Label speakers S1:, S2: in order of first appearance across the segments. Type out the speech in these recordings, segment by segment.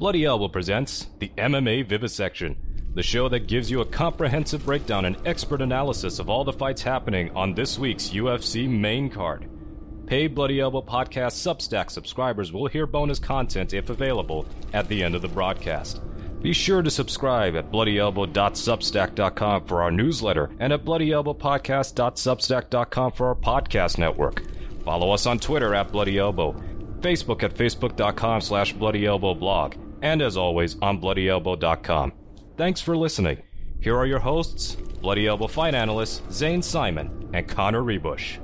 S1: Bloody Elbow presents the MMA Vivisection, the show that gives you a comprehensive breakdown and expert analysis of all the fights happening on this week's UFC main card. Paid Bloody Elbow Podcast Substack subscribers will hear bonus content if available at the end of the broadcast. Be sure to subscribe at bloodyelbow.substack.com for our newsletter and at bloodyelbowpodcast.substack.com for our podcast network. Follow us on Twitter at Bloody Elbow, Facebook at facebook.com slash bloodyelbowblog, and as always on bloodyelbow.com. Thanks for listening. Here are your hosts, Bloody Elbow fight analysts Zane Simon and Connor Ruebusch.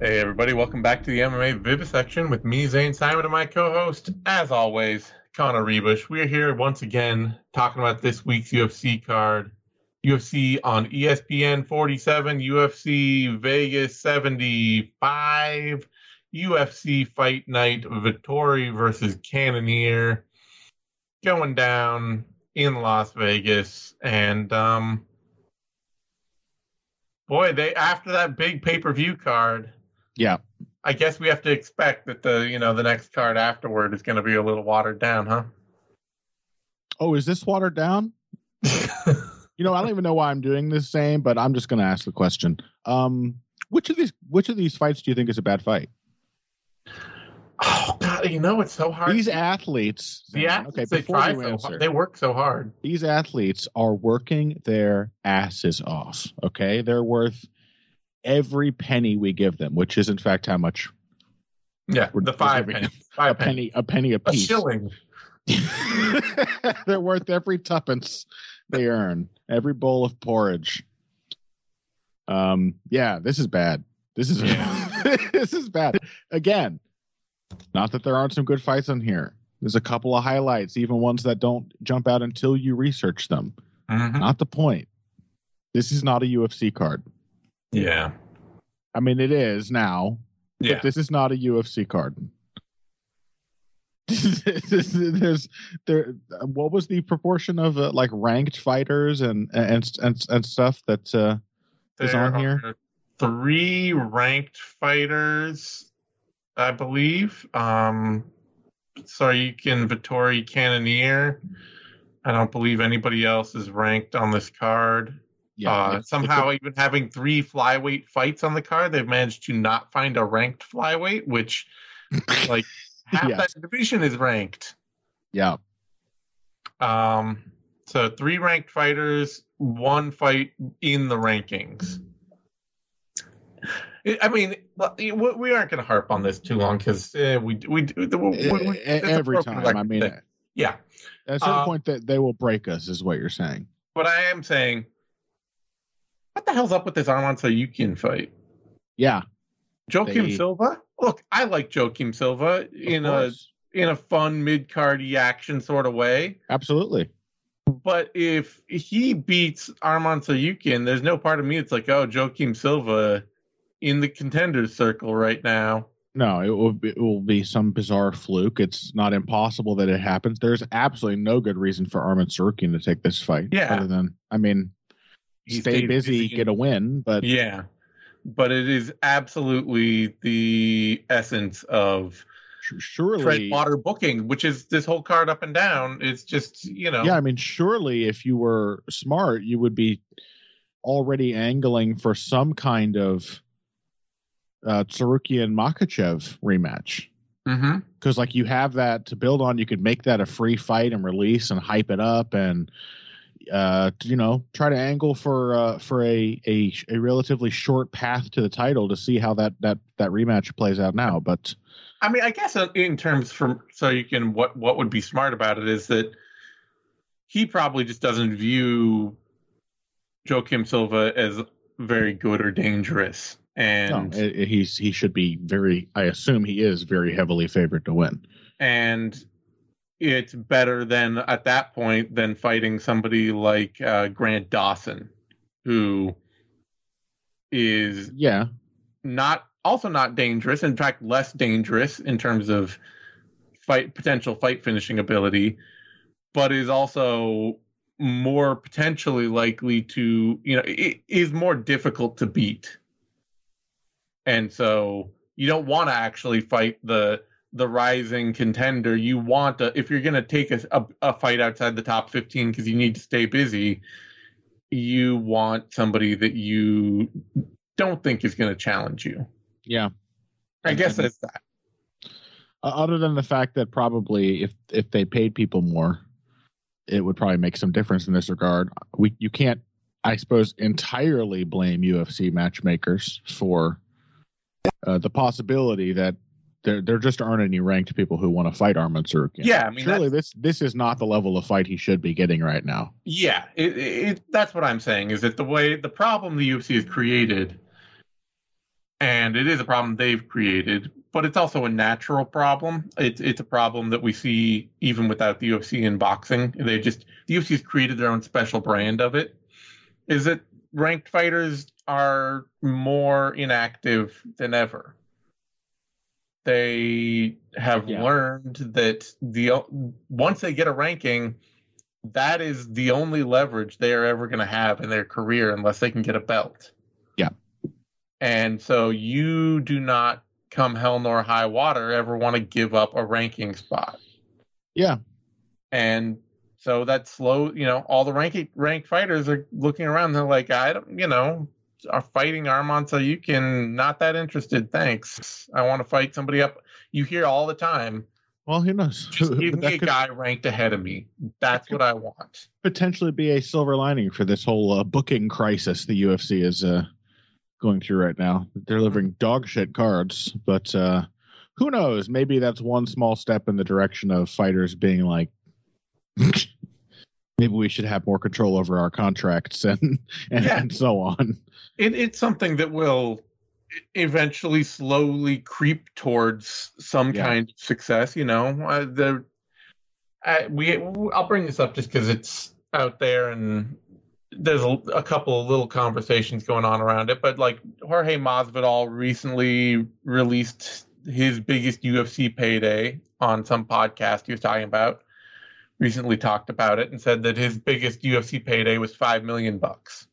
S2: Hey everybody, welcome back to the MMA Vivisection with me, Zane Simon, and my co-host, as always, Connor Ruebusch. We are here once again talking about this week's UFC card. UFC on ESPN 47, UFC Vegas 75, UFC Fight Night Vettori versus Cannonier going down in Las Vegas. And um boy, they after that big pay-per-view card,
S3: Yeah.
S2: I guess we have to expect that the you know the next card afterward is going to be a little watered down, huh?
S3: Oh, is this watered down? You know, I don't even know why I'm doing this same, but I'm just going to ask the question. Um, which of these which of these fights do you think is a bad fight?
S2: Oh God, you know it's so hard.
S3: These athletes,
S2: the athletes,
S3: okay,
S2: they try so
S3: answer,
S2: hard. They work so hard.
S3: these athletes are working their asses off. Okay, they're worth every penny we give them, which is in fact how much
S2: Yeah, the five
S3: giving-
S2: pennies,
S3: a
S2: five pennies,
S3: penny a penny a
S2: a
S3: piece.
S2: shilling.
S3: they're worth every tuppence they earn, every bowl of porridge. Um, yeah, this is bad. This is this is bad. Again, not that there aren't some good fights on here. There's a couple of highlights, even ones that don't jump out until you research them.
S2: Mhm.
S3: Not the point. This is not a UFC card.
S2: Yeah,
S3: I mean, it is now,
S2: yeah.
S3: but this is not a UFC card. There's there. What was the proportion of uh, like ranked fighters and and and and stuff that uh, is on here?
S2: Three ranked fighters, I believe. Um, Tsarukyan, Vettori, Cannonier. I don't believe anybody else is ranked on this card. uh,
S3: if-
S2: somehow,
S3: if
S2: even having three flyweight fights on the card, they've managed to not find a ranked flyweight, which, like, half
S3: Yeah.
S2: that division is ranked.
S3: yeah,
S2: Um, so three ranked fighters, one fight in the rankings. I- mean, we we aren't going to harp on this too long because uh, we we, we, we, we
S3: E-
S2: it's a
S3: every time. I mean,
S2: thing.
S3: at
S2: yeah.
S3: a certain
S2: Uh,
S3: point that they will break us, is what you're saying.
S2: But I am saying, what the hell's up with this Arman Tsarukyan fight?
S3: Yeah,
S2: Joaquim
S3: They-
S2: Silva. Look, I like Joaquim Silva in
S3: of
S2: a in a fun mid cardy action sort of way.
S3: absolutely.
S2: But if he beats Arman Tsarukyan, there's no part of me that's like, oh, Joaquim Silva in the contenders circle right now.
S3: No, it will be, it will be some bizarre fluke. It's not impossible that it happens. There's absolutely no good reason for Armin Tsarukyan to take this fight.
S2: Yeah.
S3: Other than, I mean,
S2: He
S3: stay busy,
S2: busy
S3: get a win, but
S2: Yeah. But it is absolutely the essence of
S3: surely,
S2: tread water booking, which is this whole card up and down. It's just, you know,
S3: yeah, I mean, surely if you were smart, you would be already angling for some kind of uh, Tsarukyan Makhachev rematch. because like you have that to build on. You could make that a free fight and release and hype it up and uh you know try to angle for uh for a a, a relatively short path to the title to see how that that that rematch plays out now. But
S2: I mean, I guess uh, in terms from so you can what what would be smart about it is that he probably just doesn't view Joaquim Silva as very good or dangerous, and
S3: it- he's he should be very i assume he is very heavily favored to win
S2: and it's better than at that point than fighting somebody like uh, Grant Dawson, who is
S3: yeah
S2: not also not dangerous. In fact, less dangerous in terms of fight potential fight finishing ability, but is also more potentially likely to you know it is more difficult to beat. And so you don't want to actually fight the the rising contender, you want to, if you're going to take a, a, a fight outside the top 15 because you need to stay busy, you want somebody that you don't think is going to challenge you.
S3: Yeah.
S2: I guess that's that.
S3: Uh, other than the fact that probably if if they paid people more, it would probably make some difference in this regard. We you can't, I suppose, entirely blame UFC matchmakers for uh, the possibility that there there just aren't any ranked people who want to fight Arman Tsarukyan.
S2: Yeah, I mean,
S3: surely this this is not the level of fight he should be getting right now.
S2: Yeah, it, it, that's what I'm saying. Is that the way the problem the UFC has created, and it is a problem they've created, but it's also a natural problem. It's it's a problem that we see even without the UFC in boxing. They just the UFC has created their own special brand of it. Is that ranked fighters are more inactive than ever. They have
S3: Yeah.
S2: learned that the once they get a ranking, that is the only leverage they are ever going to have in their career unless they can get a belt.
S3: Yeah.
S2: And so you do not come hell nor high water ever want to give up a ranking spot.
S3: Yeah,
S2: And so that slow, you know, all the ranking ranked fighters are looking around. They're like, I don't, you know, are fighting Armand so you can not that interested. Thanks. I want to fight somebody up. You hear all the time.
S3: well, who knows?
S2: Just give me a
S3: could
S2: guy ranked ahead of me. That's what I want.
S3: potentially be a silver lining for this whole uh, booking crisis the UFC is uh, going through right now. They're delivering dog shit cards, but uh, who knows? Maybe that's one small step in the direction of fighters being like, maybe we should have more control over our contracts and and,
S2: Yeah.
S3: and so on.
S2: It, it's something that will eventually slowly creep towards some
S3: Yeah.
S2: kind of success. You know, uh, the I, we I'll bring this up just because it's out there and there's a, a couple of little conversations going on around it. But like Jorge Masvidal recently released his biggest UFC payday on some podcast he was talking about. Recently talked about it and said that his biggest UFC payday was five million bucks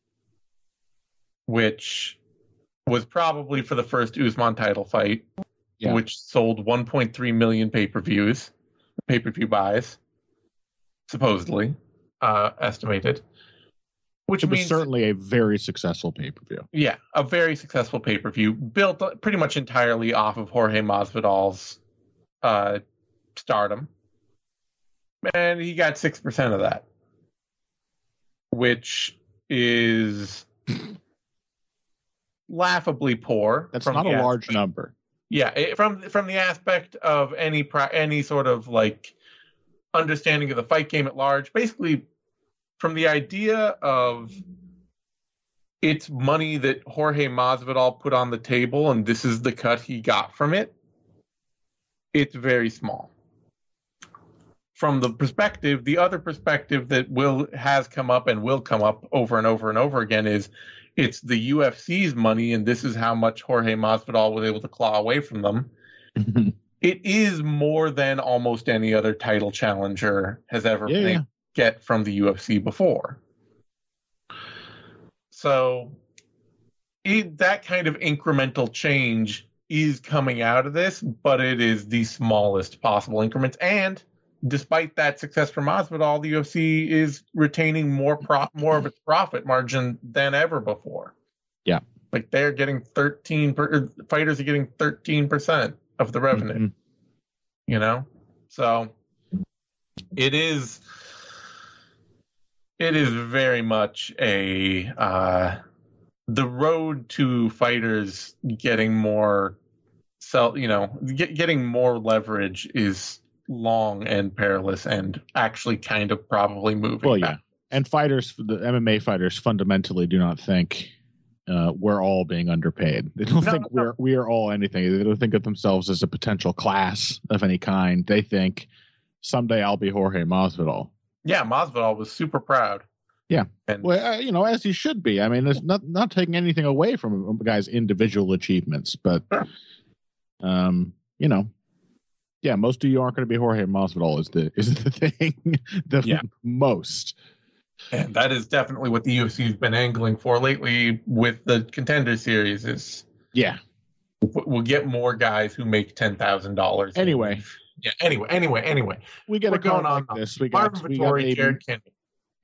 S2: which was probably for the first Usman title fight,
S3: Yeah.
S2: which sold 1.3 million pay per views, pay per view buys, supposedly uh, estimated. Which
S3: It was certainly a very successful pay per view.
S2: yeah, a very successful pay per view built pretty much entirely off of Jorge Masvidal's uh, stardom, and he got six percent of that, which is laughably poor.
S3: That's not a
S2: as-
S3: large number.
S2: Yeah, it, from from the aspect of any any sort of like understanding of the fight game at large, basically from the idea of it's money that Jorge Masvidal put on the table, and this is the cut he got from it. It's very small. From the perspective, the other perspective that will has come up and will come up over and over and over again is it's the UFC's money, and this is how much Jorge Masvidal was able to claw away from them. Mm-hmm. It is more than almost any other title challenger has ever
S3: Yeah,
S2: been
S3: yeah.
S2: get from the UFC before. So, it, that kind of incremental change is coming out of this, but it is the smallest possible increments. And despite that success for Masvidal, the UFC is retaining more pro- more of its profit margin than ever before.
S3: Yeah.
S2: like they're getting thirteen per- fighters are getting thirteen percent of the revenue.
S3: Mhm.
S2: You know, so it is it is very much a uh, the road to fighters getting more sell you know get, getting more leverage is long and perilous and actually kind of probably moving
S3: Well, yeah. And fighters, the MMA fighters, fundamentally do not think uh, we're all being underpaid. They don't
S2: No,
S3: think
S2: no.
S3: we're we are all anything. They don't think of themselves as a potential class of any kind. They think someday I'll be Jorge Masvidal.
S2: yeah Masvidal was super proud
S3: Yeah.
S2: and
S3: Well, uh, you know, as he should be. I mean, it's not not taking anything away from a guy's individual achievements, but
S2: Sure.
S3: um, you know, yeah, most of you aren't going to be Jorge Masvidal. Is the is the thing the
S2: Yeah.
S3: most?
S2: And that is definitely what the UFC's been angling for lately with the contender series is
S3: Yeah,
S2: we'll get more guys who make ten thousand dollars.
S3: Anyway,
S2: yeah. Anyway, anyway, anyway,
S3: we get
S2: We're
S3: a card
S2: going on
S3: like this. We got,
S2: Marvin
S3: we got
S2: Vettori,
S3: a-
S2: Jared Kennedy.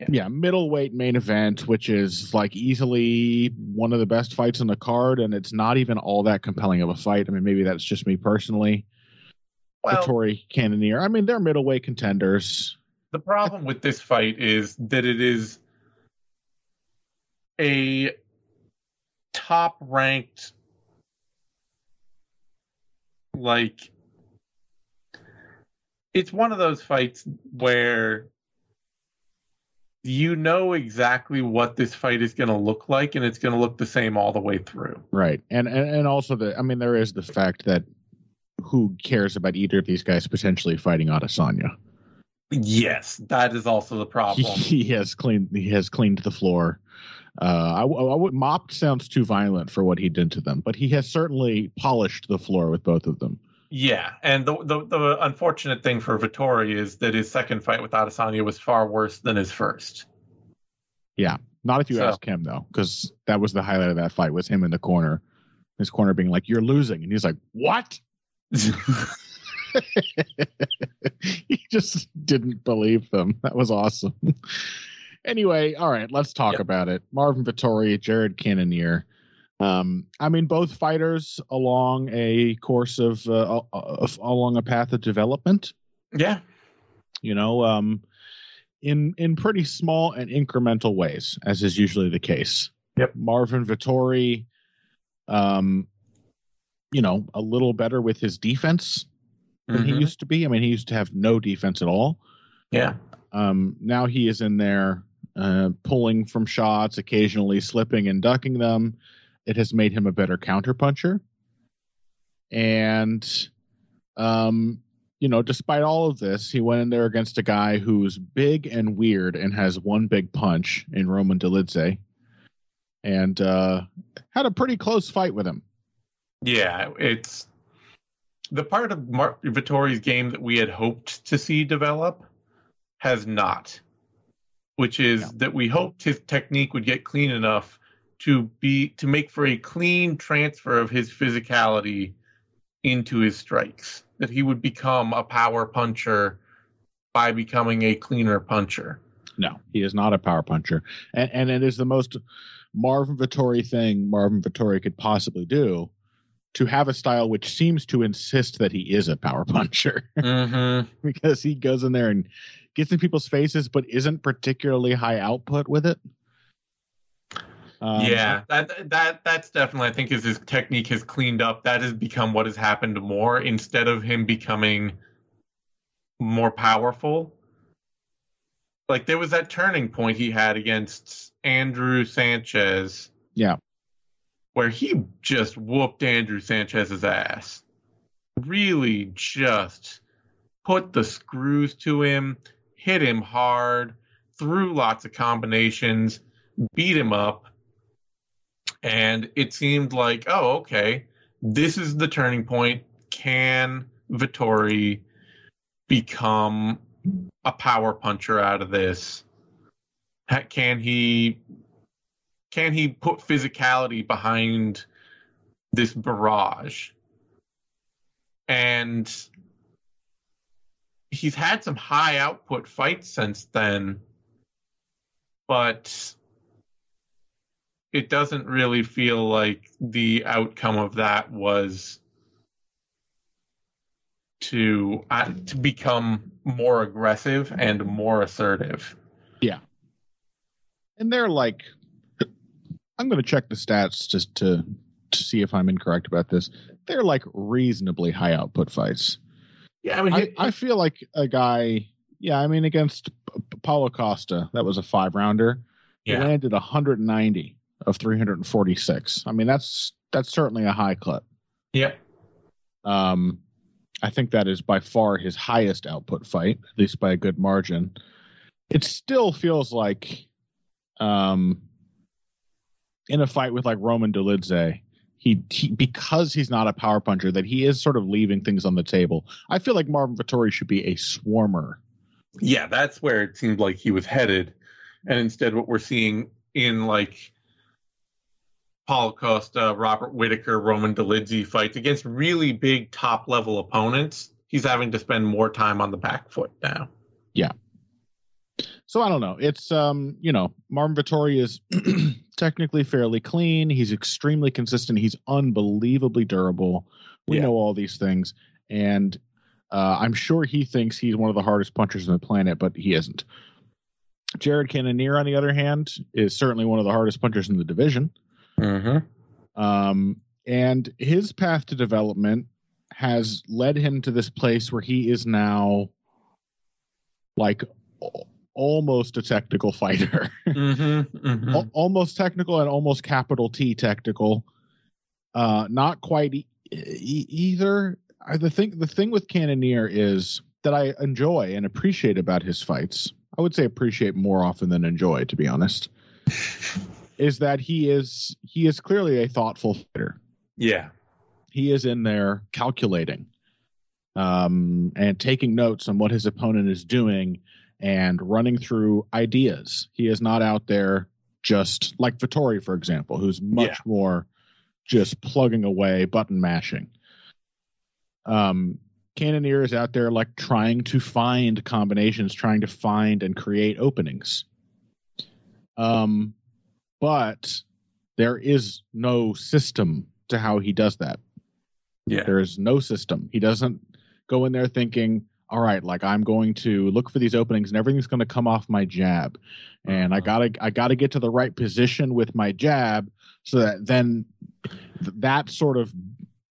S3: yeah, middleweight main event, which is like easily one of the best fights on the card, and it's not even all that compelling of a fight. I mean, maybe that's just me personally.
S2: Well,
S3: Vettori, Cannonier. I mean, they're middleweight contenders.
S2: the problem with this fight is that it is a top ranked like it's one of those fights where you know exactly what this fight is going to look like and it's going to look the same all the way through
S3: Right. And, and and also the I mean there is the fact that who cares about either of these guys potentially fighting Adesanya?
S2: yes that is also the problem
S3: he has cleaned he has cleaned the floor. Uh, I, I would mopped sounds too violent for what he did to them, but he has certainly polished the floor with both of them.
S2: Yeah, and the, the the unfortunate thing for Vettori is that his second fight with Adesanya was far worse than his first.
S3: Yeah, Not if you
S2: So-
S3: ask him though, because that was the highlight of that fight was him in the corner, his corner being like, "You're losing," and he's like, "What?" he just didn't believe them. That was awesome. anyway, all right, let's talk
S2: Yep.
S3: about it. Marvin Vettori, Jared Cannonier. Um, I mean, both fighters along a course of, uh, of along a path of development.
S2: yeah,
S3: You know, um, in in pretty small and incremental ways, as is usually the case.
S2: Yep.
S3: Marvin Vettori, um, you know, a little better with his defense than he
S2: Mhm.
S3: used to be. I mean, he used to have no defense at all.
S2: yeah,
S3: Um, now he is in there uh, pulling from shots, occasionally slipping and ducking them. It has made him a better counterpuncher. And, um, you know, despite all of this, he went in there against a guy who's big and weird and has one big punch in Roman Dolidze and uh, had a pretty close fight with him.
S2: Yeah. It's the part of Mar- Vettori's game that we had hoped to see develop has not, which is
S3: Yeah.
S2: that we hoped his technique would get clean enough to be to make for a clean transfer of his physicality into his strikes. That he would become a power puncher by becoming a cleaner puncher.
S3: No, he is not a power puncher, and and it is the most Marvin Vettori thing Marvin Vettori could possibly do to have a style which seems to insist that he is a power puncher
S2: Mm-hmm.
S3: because he goes in there and gets in people's faces, but isn't particularly high output with it. Um,
S2: yeah, that that that's definitely I think as his technique has cleaned up, that has become what has happened more instead of him becoming more powerful. Like there was that turning point he had against Andrew Sanchez.
S3: Yeah.
S2: Where he just whooped Andrew Sanchez's ass. Really just put the screws to him, hit him hard, threw lots of combinations, beat him up and it seemed like, oh, okay, this is the turning point. Can Vettori become a power puncher out of this? Can he can he put physicality behind this barrage? And he's had some high output fights since then, but it doesn't really feel like the outcome of that was to uh, to become more aggressive and more assertive. Yeah.
S3: And they're like, I'm going to check the stats just to to see if I'm incorrect about this. They're like reasonably high output fights.
S2: Yeah, I mean,
S3: I,
S2: he-
S3: I feel like a guy. Yeah, I mean against Paulo Costa, that was a five rounder. He
S2: yeah,
S3: landed 190 of 346. I mean that's that's certainly a high clip.
S2: yeah,
S3: Um, I think that is by far his highest output fight, at least by a good margin. It still feels like, um, in a fight with like Roman Dolidze, he, he because he's not a power puncher, that he is sort of leaving things on the table. I feel like Marvin Vettori should be a swarmer.
S2: yeah. That's where it seemed like he was headed, and instead, what we're seeing in like Paul Costa, Robert Whitaker, Roman Dolidze fights against really big top level opponents, he's having to spend more time on the back foot now. Yeah.
S3: So I don't know. It's um, you know, Marvin Vettori is technically fairly clean. He's extremely consistent. He's unbelievably durable. We
S2: Yeah.
S3: know all these things, and uh, I'm sure he thinks he's one of the hardest punchers on the planet, but he isn't. Jared Cannonier, on the other hand, is certainly one of the hardest punchers in the division.
S2: Mm-hmm.
S3: Um, and his path to development has led him to this place where he is now like almost a technical fighter.
S2: Mm-hmm.
S3: Al- almost technical and almost capital T technical. Uh, not quite e- e- either. I, the thing the thing with Cannonier is that I enjoy and appreciate about his fights. I would say appreciate more often than enjoy, to be honest. is that he is he is clearly a thoughtful fighter.
S2: Yeah.
S3: He is in there calculating, um, and taking notes on what his opponent is doing and running through ideas. He is not out there just like Vettori, for example, who's much
S2: Yeah.
S3: more just plugging away, button mashing. Um, Cannonier is out there like trying to find combinations, trying to find and create openings. Um, but there is no system to how he does that.
S2: Yeah.
S3: There is no system. He doesn't go in there thinking, all right, like I'm going to look for these openings and everything's going to come off my jab. And I
S2: Uh-huh.
S3: gotta I gotta get to the right position with my jab so that then th- that sort of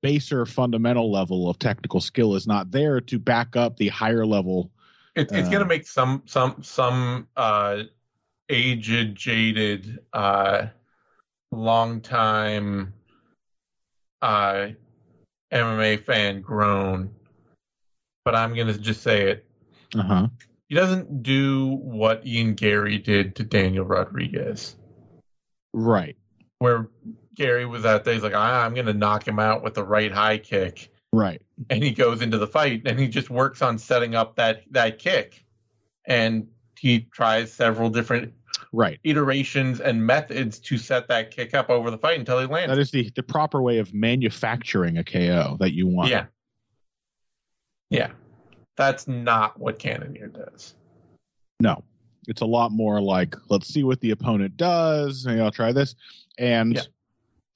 S3: baser fundamental level of technical skill is not there to back up the higher level.
S2: It, it's
S3: Uh,
S2: going to make some some some uh, aged, jaded, uh, long time uh, MMA fan groan. But I'm going to just say it.
S3: Uh-huh.
S2: He doesn't do what Ian Garry did to Daniel Rodriguez,
S3: Right.
S2: where Garry was out there. He's like, ah, I'm going to knock him out with the right high kick.
S3: Right.
S2: and he goes into the fight and he just works on setting up that that kick and he tries several different
S3: Right.
S2: iterations and methods to set that kick up over the fight until he lands
S3: That is the, the proper way of manufacturing a KO that you want.
S2: yeah yeah that's not what cannonier does
S3: No, it's a lot more like let's see what the opponent does. Maybe I'll try this, and
S2: Yeah.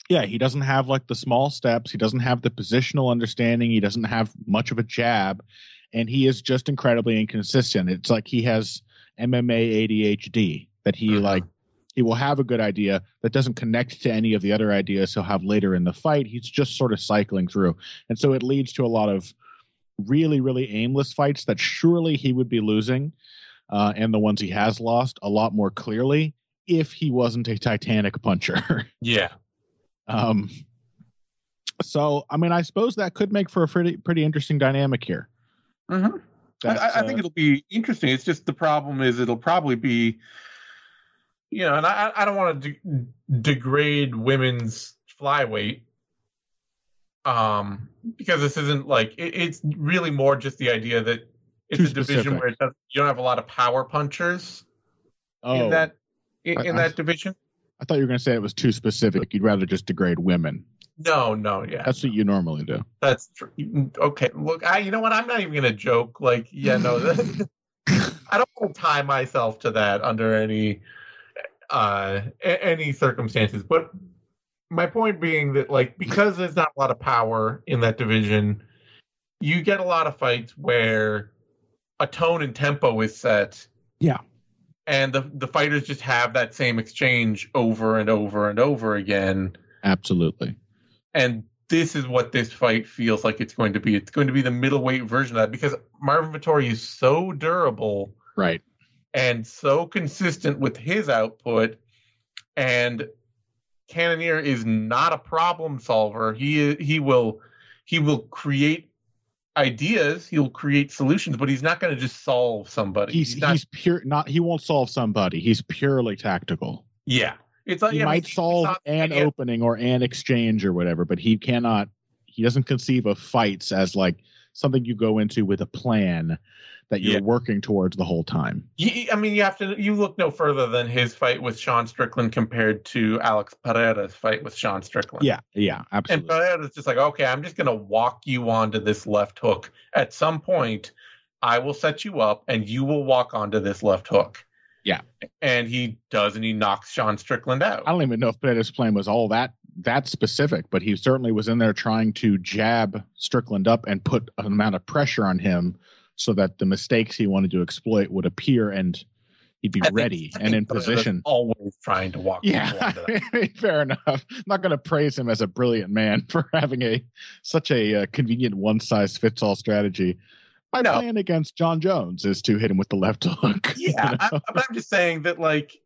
S3: yeah. he doesn't have like the small steps. He doesn't have the positional understanding. He doesn't have much of a jab, and he is just incredibly inconsistent. It's like he has MMA ADHD that he
S2: Mhm.
S3: like. He will have a good idea that doesn't connect to any of the other ideas he'll have later in the fight. He's just sort of cycling through, and so it leads to a lot of really, really aimless fights that surely he would be losing uh, and the ones he has lost a lot more clearly if he wasn't a Titanic puncher.
S2: yeah
S3: um, so, I mean, I suppose that could make for a pretty pretty interesting dynamic here.
S2: mm-hmm. I, I- I think
S3: uh,
S2: it'll be interesting it's just the problem is it'll probably be you know and i i don't want to de- degrade women's flyweight um because this isn't like it, it's really more just the idea that it's
S3: Too
S2: a division
S3: specific.
S2: where it does, you don't have a lot of power punchers
S3: oh,
S2: in that in,
S3: I-
S2: in
S3: I-
S2: that division
S3: I thought you were going to say it was too specific. You'd rather just degrade women.
S2: no no yeah
S3: That's what you normally do.
S2: that's true okay look i you know what i'm not even gonna joke like yeah no i don't want to tie myself to that under any uh any circumstances but my point being that like because there's not a lot of power in that division you get a lot of fights where a tone and tempo is set
S3: Yeah.
S2: and the the fighters just have that same exchange over and over and over again
S3: Absolutely.
S2: and this is what this fight feels like it's going to be. It's going to be the middleweight version of that because Marvin Vettori is so durable
S3: Right.
S2: and so consistent with his output, and Cannonier is not a problem solver. He he will he will create ideas. He'll create solutions, but he's not going to just solve somebody.
S3: He's
S2: not.
S3: he's pure. Not he won't solve somebody. He's purely tactical.
S2: yeah, it's like
S3: he
S2: yeah,
S3: might solve an opening or an exchange or whatever, but he cannot. He doesn't conceive of fights as like something you go into with a plan that you're
S2: Yeah.
S3: working towards the whole time.
S2: You, I mean, you have to. You look no further than his fight with Sean Strickland compared to Alex Pereira's fight with Sean Strickland.
S3: Yeah, yeah, absolutely. And.
S2: Pereira's just like, okay, I'm just gonna walk you onto this left hook. At some point, I will set you up, and you will walk onto this left hook.
S3: Yeah.
S2: And he does, and he knocks Sean Strickland out.
S3: I don't even know if Pereira's plan was all that that specific, but he certainly was in there trying to jab Strickland up and put an amount of pressure on him so that the mistakes he wanted to exploit would appear and he'd be
S2: I
S3: ready
S2: I
S3: and in position.
S2: Always trying to walk.
S3: Yeah, fair enough. I'm not going to praise him as a brilliant man for having a such a uh, convenient one size fits all strategy. My
S2: No.
S3: plan against Jon Jones is to hit him with the left hook. you
S2: Yeah, I,
S3: know?
S2: but I'm just saying that like.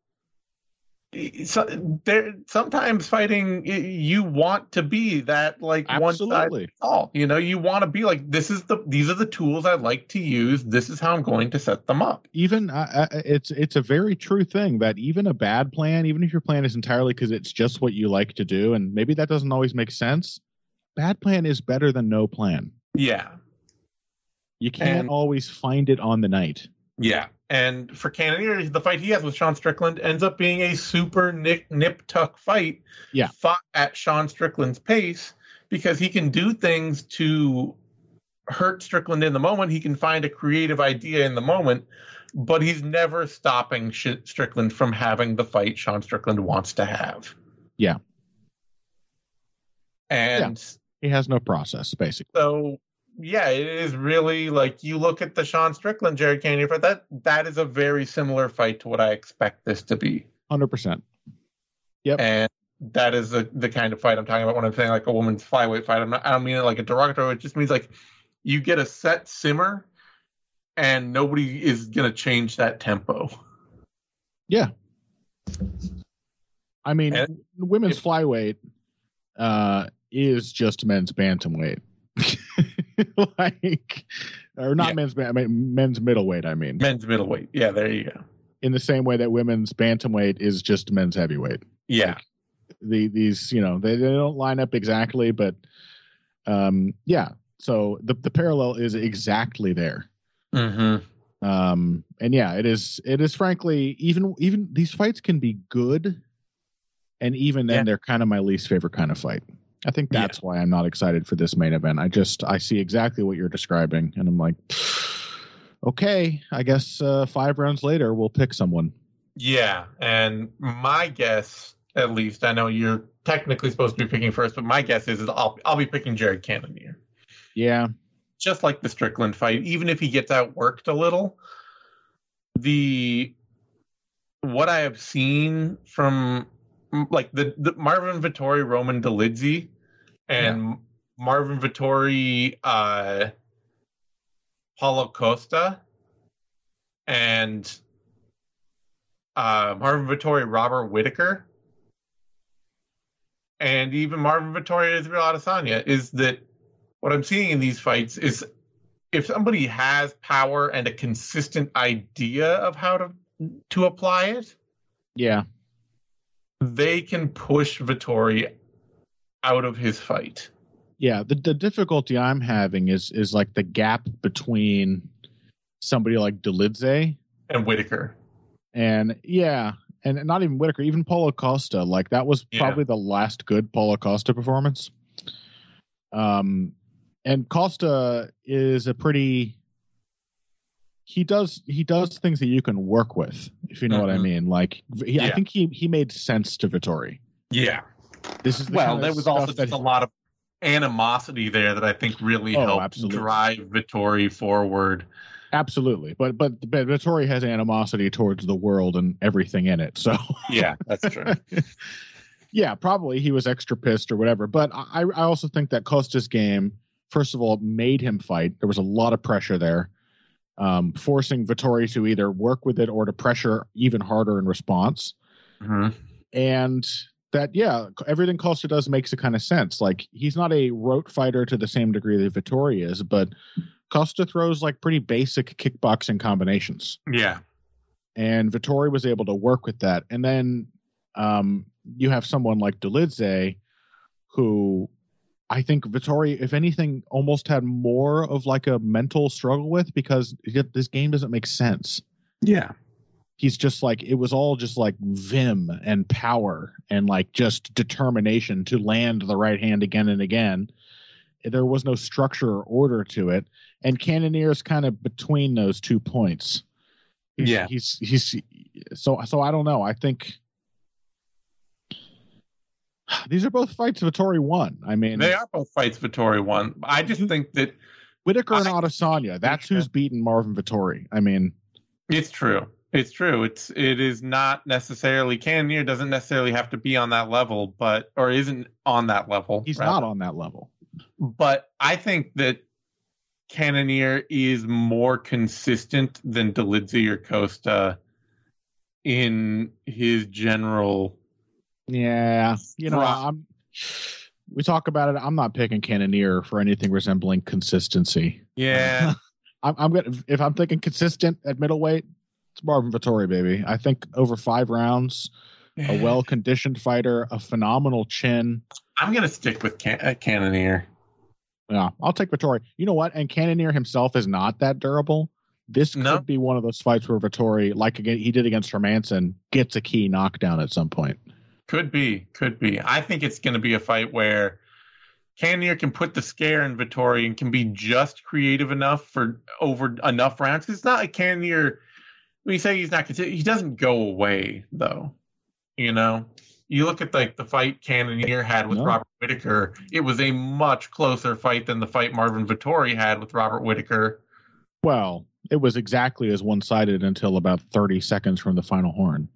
S2: So, there sometimes fighting you want to be that like one side
S3: absolutely.
S2: all you know you want to be like this is the these are the tools i like to use this is how i'm going to set them up
S3: even uh, uh, it's it's a very true thing that even a bad plan, even if your plan is entirely because it's just what you like to do, and maybe that doesn't always make sense. Bad plan is better than no plan.
S2: yeah
S3: You can't
S2: And-
S3: always find it on the night.
S2: Yeah and for cannonier the fight he has with sean strickland ends up being a super nip, nip tuck fight
S3: Yeah.
S2: fought at sean strickland's pace because he can do things to hurt strickland in the moment he can find a creative idea in the moment but he's never stopping Sh- strickland from having the fight sean strickland wants to have
S3: Yeah.
S2: and
S3: He has no process, basically.
S2: So yeah, it is really like you look at the Sean Strickland Jared Cannonier fight. That that is a very similar fight to what I expect this to be,
S3: Hundred percent. Yep.
S2: and that is the the kind of fight I'm talking about when I'm saying like a woman's flyweight fight. I'm not. I don't mean it like a derogatory. It just means like you get a set simmer, and nobody is gonna change that tempo.
S3: Yeah. I mean,
S2: And-
S3: women's
S2: if-
S3: flyweight uh, is just men's bantamweight. like, or not
S2: Yeah.
S3: men's I mean, men's middleweight. I mean,
S2: Men's middleweight. Yeah, there you go.
S3: in the same way that women's bantamweight is just men's heavyweight.
S2: Yeah,
S3: The these, you know, they, they don't line up exactly, but um, yeah. So the the parallel is exactly there.
S2: mm-hmm.
S3: um and yeah it is it is frankly even even these fights can be good and even then
S2: Yeah.
S3: they're kind of my least favorite kind of fight i think
S2: Yeah.
S3: that's why i'm not excited for this main event i just i see exactly what you're describing and i'm like okay i guess uh five rounds later we'll pick someone
S2: Yeah, and my guess, at least, I know you're technically supposed to be picking first, but my guess is, is I'll I'll be picking Jared Cannonier,
S3: yeah
S2: just like the Strickland fight. Even if he gets outworked a little, the what I have seen from like the, the Marvin Vettori, Roman Dolidze, and Marvin Vettori, uh, Paulo Costa, and uh, Marvin Vettori, Robert Whitaker, and even Marvin Vettori, Israel Adesanya, is that what I'm seeing in these fights is if somebody has power and a consistent idea of how to to apply it,
S3: yeah.
S2: they can push Vettori out of his fight.
S3: yeah the, the difficulty i'm having is is like the gap between somebody like dolidze
S2: And Whitaker.
S3: And yeah, and not even Whitaker, even Paulo Costa. Like that was
S2: Yeah.
S3: probably the last good Paulo Costa performance. Um, and Costa is a pretty. He does he does things that you can work with, if you know what I
S2: Mhm.
S3: mean. Like he, I think he he made sense to Vettori.
S2: Yeah.
S3: This is the
S2: Well, there was also just a lot of animosity there that I think really
S3: Oh,
S2: helped
S3: absolutely.
S2: drive Vettori forward.
S3: absolutely, but but but Vettori has animosity towards the world and everything in it. So
S2: Yeah, that's true.
S3: yeah, probably he was extra pissed or whatever. But I, I also think that Costa's game, first of all, made him fight. There was a lot of pressure there, um, forcing Vettori to either work with it or to pressure even harder in response.
S2: Mhm.
S3: And that, yeah, everything Costa does makes a kind of sense. Like he's not a rote fighter to the same degree that Vettori is, but Costa throws like pretty basic kickboxing combinations
S2: Yeah.
S3: and Vettori was able to work with that. And then um, you have someone like Dolidze, who I think Vettori, if anything, almost had more of like a mental struggle with because this game doesn't make sense.
S2: Yeah.
S3: He's just like it was all just like vim and power and like just determination to land the right hand again and again. There was no structure or order to it, and Cannonier is kind of between those two points. He's,
S2: Yeah.
S3: he's he's so so. I don't know. I think these are both fights Vettori won. I mean,
S2: They are both fights Vettori won. I just mm-hmm. think that
S3: Whitaker and Adesanya. That's who's beaten Marvin Vettori. I mean,
S2: it's true. It's true. It's it is not necessarily Cannonier doesn't necessarily have to be on that level, but or isn't on that level.
S3: he's
S2: rather.
S3: not on that level.
S2: But I think that Cannonier is more consistent than Dolidze or Costa in his general.
S3: Yeah, you know,
S2: Right.
S3: I'm. We talk about it. I'm not picking Cannonier for anything resembling consistency.
S2: Yeah,
S3: I'm, I'm gonna if I'm thinking consistent at middleweight, it's Marvin Vettori, baby. I think over five rounds, a well conditioned fighter, a phenomenal chin.
S2: I'm gonna stick with Can- uh, Cannonier.
S3: Yeah, I'll take Vettori. You know what? And Cannonier himself is not that durable. This could
S2: No.
S3: be one of those fights where Vettori, like again, he did against Hermansson, gets a key knockdown at some point.
S2: Could be, could be. I think it's going to be a fight where Cannonier can put the scare in Vettori and can be just creative enough for over enough rounds. it's not like Cannonier. We say he's not considered. He doesn't go away though. You know, you look at like the fight Cannonier had with
S3: No.
S2: Robert Whitaker. It was a much closer fight than the fight Marvin Vettori had with Robert Whitaker.
S3: Well, it was exactly as one sided until about 30 seconds from the final horn.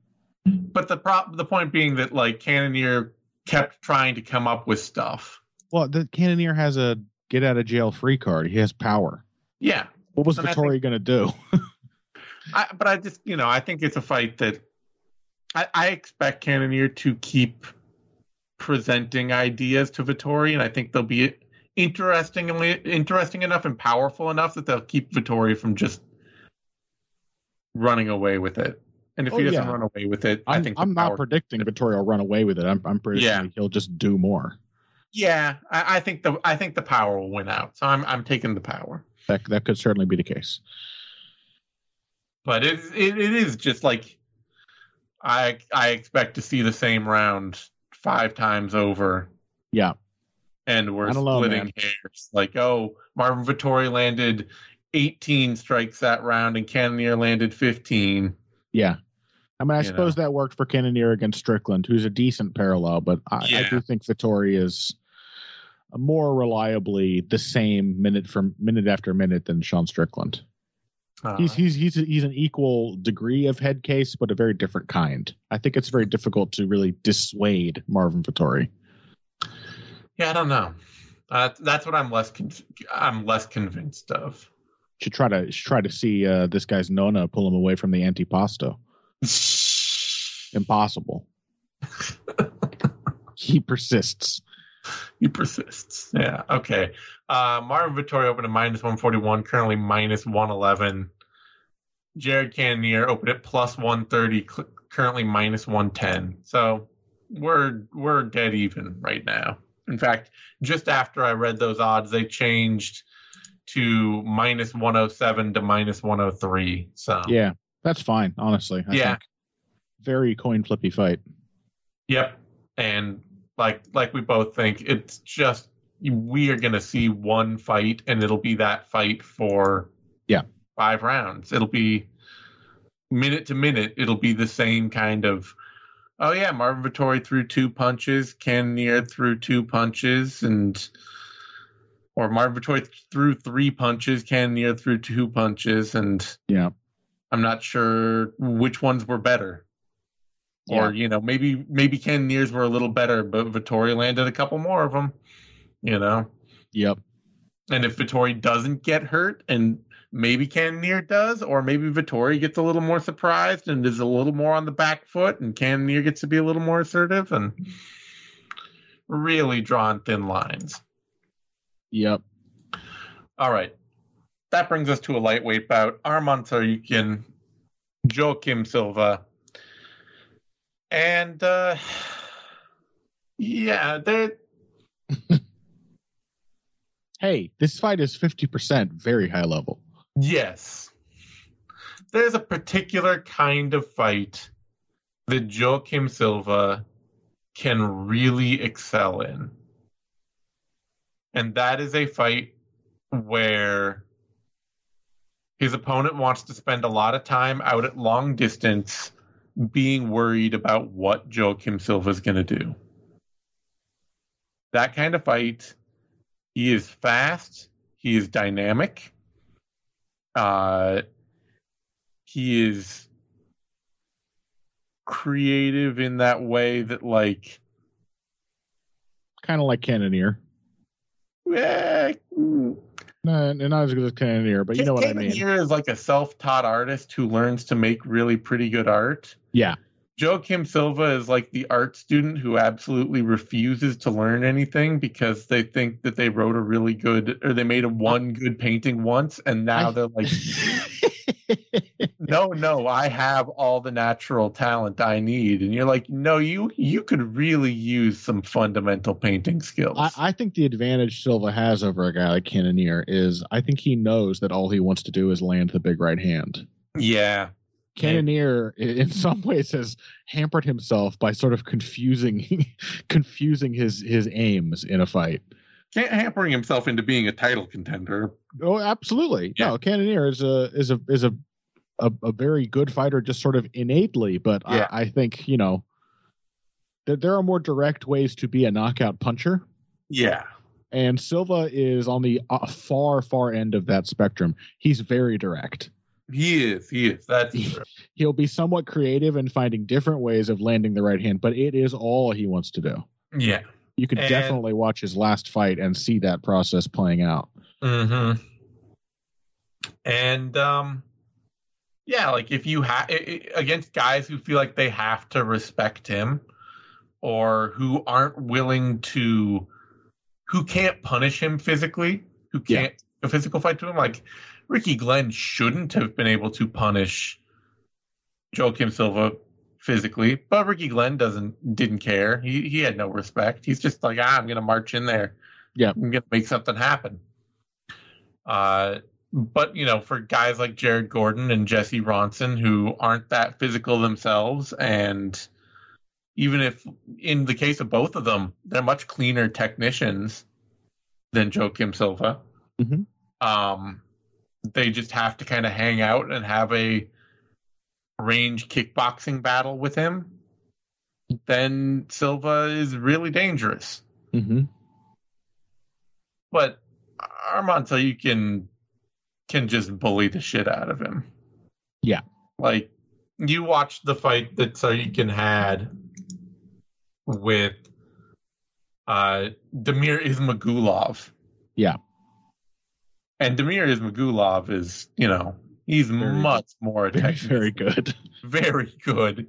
S2: But the prop, the point being that like Cannonier kept trying to come up with stuff.
S3: Well, the Cannonier has a get out of jail free card. He has power.
S2: Yeah,
S3: What was
S2: And
S3: Vettori going to do?
S2: I, but I just, you know, I think it's a fight that I, I expect Cannonier to keep presenting ideas to Vettori, and I think they'll be interestingly interesting enough and powerful enough that they'll keep Vettori from just running away with it. And if
S3: Oh,
S2: he doesn't
S3: yeah.
S2: run away with it, I
S3: I'm,
S2: think
S3: I'm not predicting Vettori will run away with it. I'm, I'm predicting
S2: Yeah.
S3: he'll just do more.
S2: Yeah, I, I think the I think the power will win out. So I'm I'm taking the power.
S3: That that could certainly be the case.
S2: But it, it it is just like I I expect to see the same round five times over,
S3: Yeah.
S2: and we're
S3: don't know,
S2: splitting hairs. Like, oh, Marvin Vettori landed 18 strikes that round, and Cannonier landed 15.
S3: Yeah. I mean, I
S2: You
S3: suppose that worked for Cannonier against Strickland, who's a decent parallel, but I, I do think Vettori is more reliably the same minute from minute after minute than Sean Strickland.
S2: Uh,
S3: He's he's he's he's an equal degree of head case, but a very different kind. I think it's very difficult to really dissuade Marvin Vettori.
S2: yeah, I don't know. Uh, that's what I'm less con- I'm less convinced of.
S3: Should try to should try to see uh, this guy's Nona pull him away from the antipasto. Impossible. he persists.
S2: He persists. Yeah. Okay. Uh, Marvin Vettori opened at minus 141, currently minus 111. Jared Cannonier opened at plus 130, cl- currently minus 110. So we're we're dead even right now. In fact, just after I read those odds, they changed to minus 107 to minus 103. So
S3: Yeah, that's fine. Honestly, I
S2: Yeah.
S3: think. very coin flippy fight.
S2: Yep. And like like we both think it's just we are going to see one fight and it'll be that fight for
S3: Yeah.
S2: five rounds. It'll be minute to minute it'll be the same kind of oh yeah, Marvin Vettori threw two punches, Cannonier threw two punches and or Marvin Vettori threw three punches, Cannonier threw two punches and
S3: Yeah,
S2: I'm not sure which ones were better. Or
S3: Yeah.
S2: you know maybe maybe Cannoniers were a little better, but Vettori landed a couple more of them. You know,
S3: yep,
S2: and if Vettori doesn't get hurt, and maybe Cannonier does, or maybe Vettori gets a little more surprised and is a little more on the back foot, and Cannonier gets to be a little more assertive and really drawn thin lines.
S3: yep.
S2: All right. That brings us to a lightweight bout. Arman Tsarukyan, Joaquim Silva. And uh yeah, they
S3: hey, this fight is 50% very high level.
S2: Yes. There's a particular kind of fight that Joaquim Silva can really excel in. And that is a fight where his opponent wants to spend a lot of time out at long distance being worried about what Joaquim Silva is going to do. That kind of fight, he is fast, he is dynamic, uh, he is creative in that way that, like,
S3: Kind of like Cannonier.
S2: eh, mm,
S3: No, not as good as Cannonier, but you know what I mean.
S2: Here is like a self-taught artist who learns to make really pretty good art.
S3: Yeah.
S2: Joaquim Silva is like the art student who absolutely refuses to learn anything because they think that they wrote a really good or they made a one good painting once and now
S3: I-
S2: they're like no no I have all the natural talent I need and you're like no you you could really use some fundamental painting skills.
S3: I, I think the advantage Silva has over a guy like Cannonier is I think he knows that all he wants to do is land the big right hand.
S2: yeah.
S3: Cannonier, i- in some ways, has hampered himself by sort of confusing, confusing his his aims in a fight.
S2: Can't hampering himself into being a title contender.
S3: Oh, absolutely.
S2: Yeah.
S3: No, Cannonier is a is a is a a, a very good fighter, just sort of innately. But
S2: Yeah.
S3: I, I think you know that there are more direct ways to be a knockout puncher.
S2: Yeah.
S3: And Silva is on the uh, far, far end of that spectrum. He's very direct.
S2: He is. He is. That's true.
S3: He'll be somewhat creative in finding different ways of landing the right hand, but it is all he wants to do.
S2: yeah.
S3: You could
S2: And-
S3: definitely watch his last fight and see that process playing out.
S2: Mm-hmm. And um, yeah, like if you have against guys who feel like they have to respect him, or who aren't willing to, who can't punish him physically, who can't a physical fight to him, like Ricky Glenn shouldn't have been able to punish Joaquim Silva physically, but Ricky Glenn doesn't didn't care. He he had no respect. He's just like, ah, I'm gonna march in there.
S3: Yeah.
S2: I'm gonna make something happen. Uh, but you know, for guys like Jared Gordon and Jesse Ronson who aren't that physical themselves, and even if in the case of both of them, they're much cleaner technicians than Joaquim Silva.
S3: Mhm.
S2: Um, they just have to kind of hang out and have a range kickboxing battle with him. Then Silva is really dangerous.
S3: Mm-hmm.
S2: But Armando, you can just bully the shit out of him.
S3: Yeah.
S2: Like you watched the fight that Tsarukyan had with uh Damir Ismagulov.
S3: Yeah.
S2: And Damir Ismagulov is, you know, he's
S3: Very
S2: much more
S3: Very, very good.
S2: very good.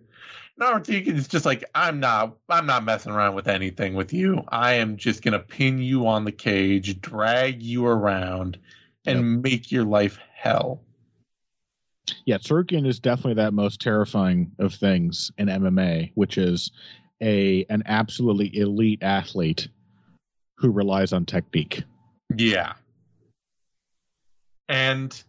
S2: Naruto is just like I'm not I'm not messing around with anything with you. I am just gonna pin you on the cage, drag you around, and make your life hell.
S3: Yeah, Tsarukyan is definitely that most terrifying of things in MMA, which is a an absolutely elite athlete who relies on technique.
S2: Yeah. And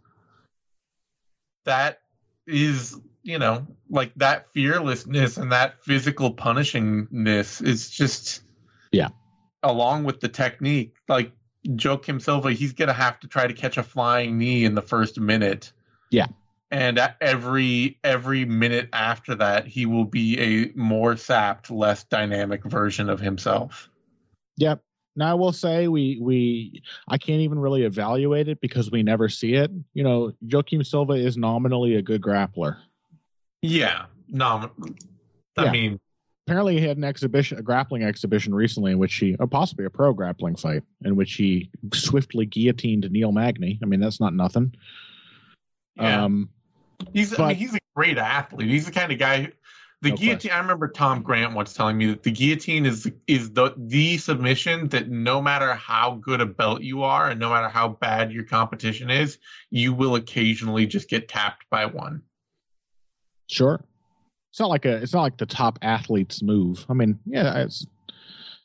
S2: that is, you know, like that fearlessness and that physical punishingness is just
S3: Yeah.
S2: Along with the technique, like Joaquim Silva, he's gonna have to try to catch a flying knee in the first minute.
S3: Yeah.
S2: And every every minute after that, he will be a more sapped, less dynamic version of himself.
S3: Yep. Now I will say we we I can't even really evaluate it because we never see it. You know, Joaquim Silva is nominally a good grappler.
S2: Yeah. No, I
S3: Yeah.
S2: mean,
S3: Apparently, he had an exhibition, a grappling exhibition recently, in which he, or possibly a pro grappling fight, in which he swiftly guillotined Neil Magny. I mean, that's not nothing.
S2: yeah.
S3: Um,
S2: He's I mean, he's a great athlete. He's the kind of guy. Who, the
S3: No
S2: guillotine. I remember Tom Grant once telling me that the guillotine is is the the submission that no matter how good a belt you are and no matter how bad your competition is, you will occasionally just get tapped by one.
S3: Sure. It's not like a. It's not like the top athlete's move. I mean, yeah, it's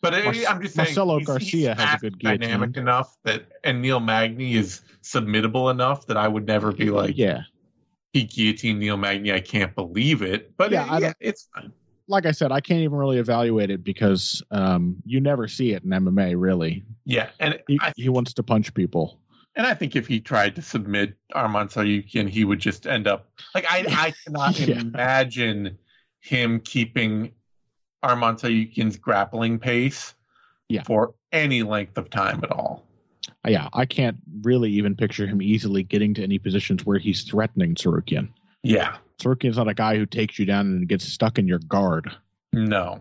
S2: But
S3: Mar-
S2: I'm just saying,
S3: Marcelo
S2: he's,
S3: Garcia
S2: he's
S3: has a good guillotine.
S2: dynamic enough that, and Neil Magny is submittable enough that I would never be like,
S3: yeah,
S2: he guillotined Neil Magny. I can't believe it. But
S3: Yeah,
S2: it-
S3: I
S2: yeah, it's fine.
S3: like I said, I can't even really evaluate it because um, you never see it in MMA. Really,
S2: Yeah, and
S3: he,
S2: I
S3: he wants to punch people.
S2: and I think if he tried to submit Arman Tsarukyan, he would just end up like I I cannot
S3: Yeah.
S2: imagine him keeping Arman Tsarukyan's grappling pace
S3: Yeah.
S2: for any length of time at all.
S3: Yeah, I can't really even picture him easily getting to any positions where he's threatening Tsarukyan.
S2: Yeah,
S3: Tsarukyan's not a guy who takes you down and gets stuck in your guard.
S2: no,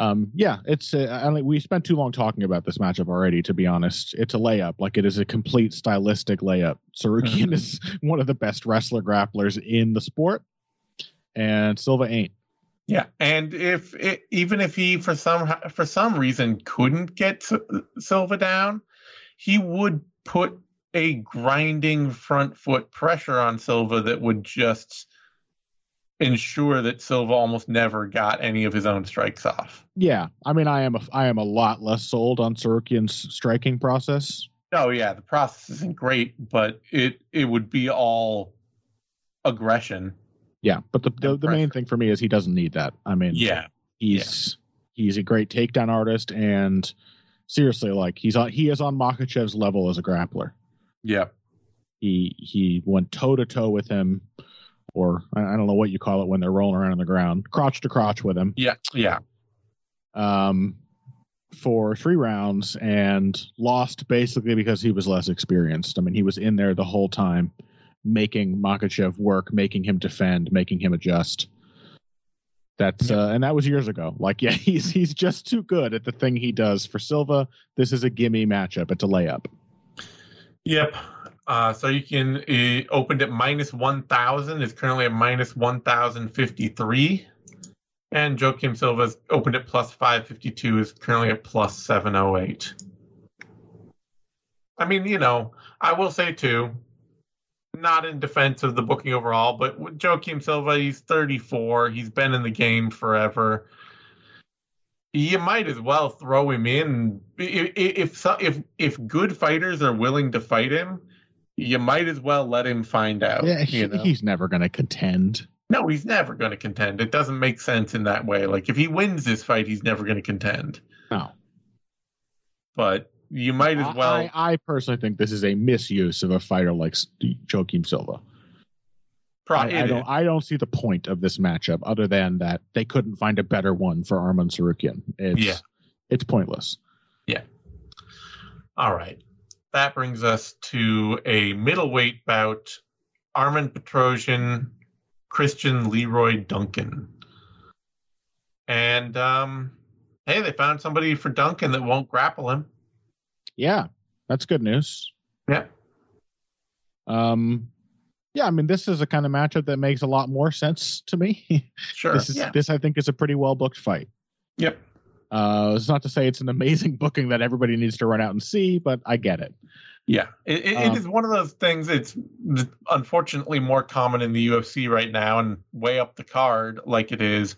S3: Um, yeah, it's. Uh, we spent too long talking about this matchup already. To be honest, it's a layup. Like it is a complete stylistic layup. Tsarukyan
S2: Mhm.
S3: is one of the best wrestler grapplers in the sport, and Silva ain't.
S2: Yeah, and if it, even if he for some for some reason couldn't get S- Silva down, he would put a grinding front foot pressure on Silva that would just ensure that Silva almost never got any of his own strikes off.
S3: Yeah, I mean, I am a, I am a lot less sold on Tsarukyan's striking process.
S2: Oh yeah, the process isn't great, but it it would be all aggression.
S3: Yeah, but the the, the main thing for me is he doesn't need that. I mean,
S2: Yeah,
S3: he's he's a great takedown artist, and seriously, like he's on he is on Makhachev's level as a grappler.
S2: yeah,
S3: He he went toe to toe with him, or I, I don't know what you call it when they're rolling around on the ground, crotch to crotch with him,
S2: yeah, yeah,
S3: um, for three rounds, and lost basically because he was less experienced. I mean, he was in there the whole time, making Makhachev work, making him defend, making him adjust. That's uh, and that was years ago. Like, yeah, he's he's just too good at the thing he does. For Silva, this is a gimme matchup. It's a layup.
S2: yep. Uh, so you can uh, opened at minus one thousand. Is currently at minus one thousand fifty three, and Joaquim Silva's opened at plus five fifty two. Is currently at plus seven oh eight. I mean, you know, I will say too, not in defense of the booking overall, but with Silva, he's 34. He's been in the game forever. You might as well throw him in if if if, if good fighters are willing to fight him. You might as well let him find out.
S3: Yeah, he-
S2: you know?
S3: he's never going to contend.
S2: no, he's never going to contend. It doesn't make sense in that way. Like if he wins this fight, he's never going to contend.
S3: No,
S2: But you might as well.
S3: I, I personally think this is a misuse of a fighter like Joaquim Silva.
S2: pro-
S3: I, I don't. I don't see the point of this matchup other than that they couldn't find a better one for Arman Tsarukyan. It's
S2: Yeah.
S3: it's pointless. Yeah.
S2: All right. That brings us to a middleweight bout Armen Petrosyan, Christian Leroy Duncan. And um hey, they found somebody for Duncan that won't grapple him.
S3: Yeah, that's good news.
S2: Yeah.
S3: Um yeah, I mean this is a kind of matchup that makes a lot more sense to me.
S2: Sure.
S3: this is
S2: yeah.
S3: this I think is a pretty well booked fight.
S2: Yep.
S3: Uh it's not to say it's an amazing booking that everybody needs to run out and see, but I get it.
S2: Yeah, it, it,
S3: Um,
S2: it is one of those things. It's unfortunately more common in the UFC right now, and way up the card, like it is,